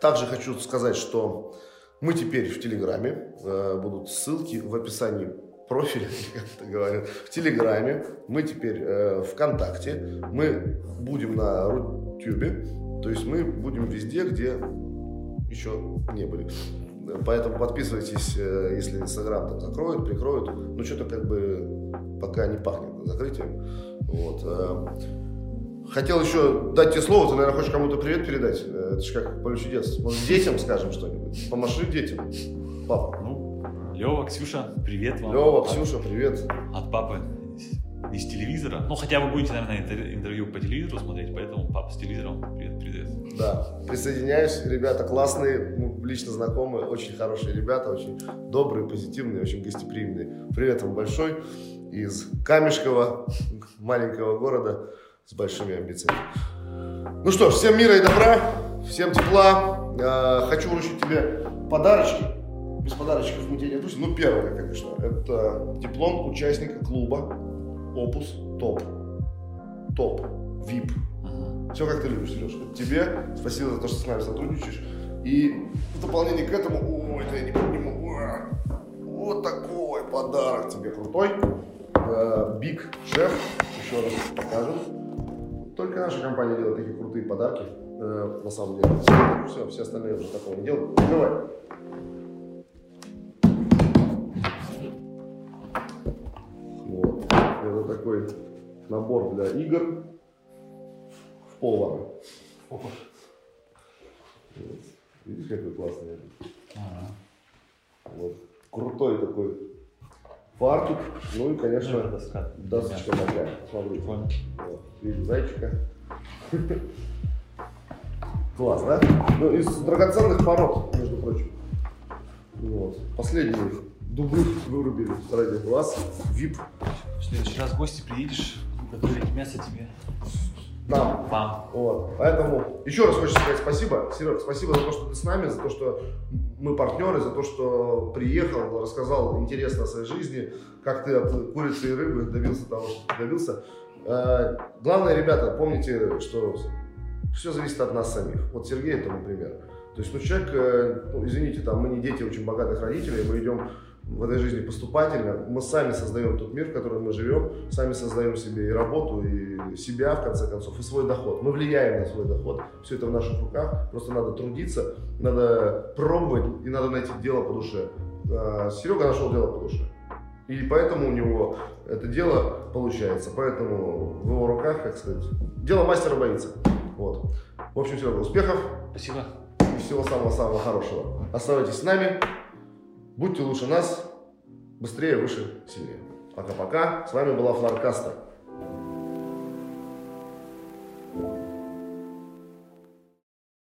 также хочу сказать, что мы теперь в Телеграме, э, будут ссылки в описании профиля, как это говорят, в Телеграме, мы теперь э, ВКонтакте, мы будем на Рутюбе, то есть мы будем везде, где еще не были. Поэтому подписывайтесь, э, если Инстаграм там закроют, прикроют. Ну, что-то как бы пока не пахнет закрытием. Вот. э. Хотел еще дать тебе слово, ты, наверное, хочешь кому-то привет передать. Э, Это же как поле чудес. Может, детям скажем что-нибудь? Помаши детям. Папа. Ну, Лева, Ксюша, привет вам. Лева, Ксюша, привет. От папы из телевизора. Ну, хотя вы будете, наверное, интер- интервью по телевизору смотреть, поэтому папа с телевизором привет передает. Да, присоединяюсь. Ребята классные, ну, лично знакомые, очень хорошие ребята, очень добрые, позитивные, очень гостеприимные. Привет вам большой из Камешкова, маленького города с большими амбициями. Ну что ж, всем мира и добра, всем тепла. Э, Хочу вручить тебе подарочки. Без подарочков мы тебя не отпустим. Ну, первое, конечно, это диплом участника клуба Опус Топ. Топ. ВИП. Ага. Все как ты любишь, Сережка. Тебе спасибо за то, что с нами сотрудничаешь. И в дополнение к этому, о, это я не подниму. Уа, Вот такой подарок тебе крутой. Биг Шеф. Еще раз покажем. Только наша компания делает такие крутые подарки. э, на самом деле. Все, все остальные уже такого не делают. Давай. Такой набор для игр в повара. Вот. Видишь, какой классный? Ага. Вот. Крутой такой фартук. Ну и, конечно, Ну, доска. досочка такая. Смотри. Вот. Видишь зайчика. Класс, да? Ну, из драгоценных пород, между прочим. Вот. Последние дубы вырубили ради вас. ВИП. В следующий раз в гости приедешь, готовить мясо тебе. нам. Вам. Вот. Поэтому еще раз хочется сказать спасибо. Серег, спасибо за то, что ты с нами, за то, что мы партнеры, за то, что приехал, рассказал интересно о своей жизни, как ты от курицы и рыбы добился того, что ты добился. Э, главное, ребята, помните, что все зависит от нас самих. Вот Сергей это, например. То есть, ну, человек, э, ну, извините, там, мы не дети очень богатых родителей, мы идем в этой жизни поступательно. Мы сами создаем тот мир, в котором мы живем, сами создаем себе и работу, и себя, в конце концов, и свой доход. Мы влияем на свой доход. Все это в наших руках. Просто надо трудиться, надо пробовать и надо найти дело по душе. А, Серега нашел дело по душе. И поэтому у него это дело получается. Поэтому в его руках, как сказать, дело мастера боится. Вот. В общем, Серега, успехов. Спасибо. И всего самого-самого хорошего. Оставайтесь с нами. Будьте лучше нас, быстрее, выше, сильнее. Пока-пока. С вами была Флоркаста.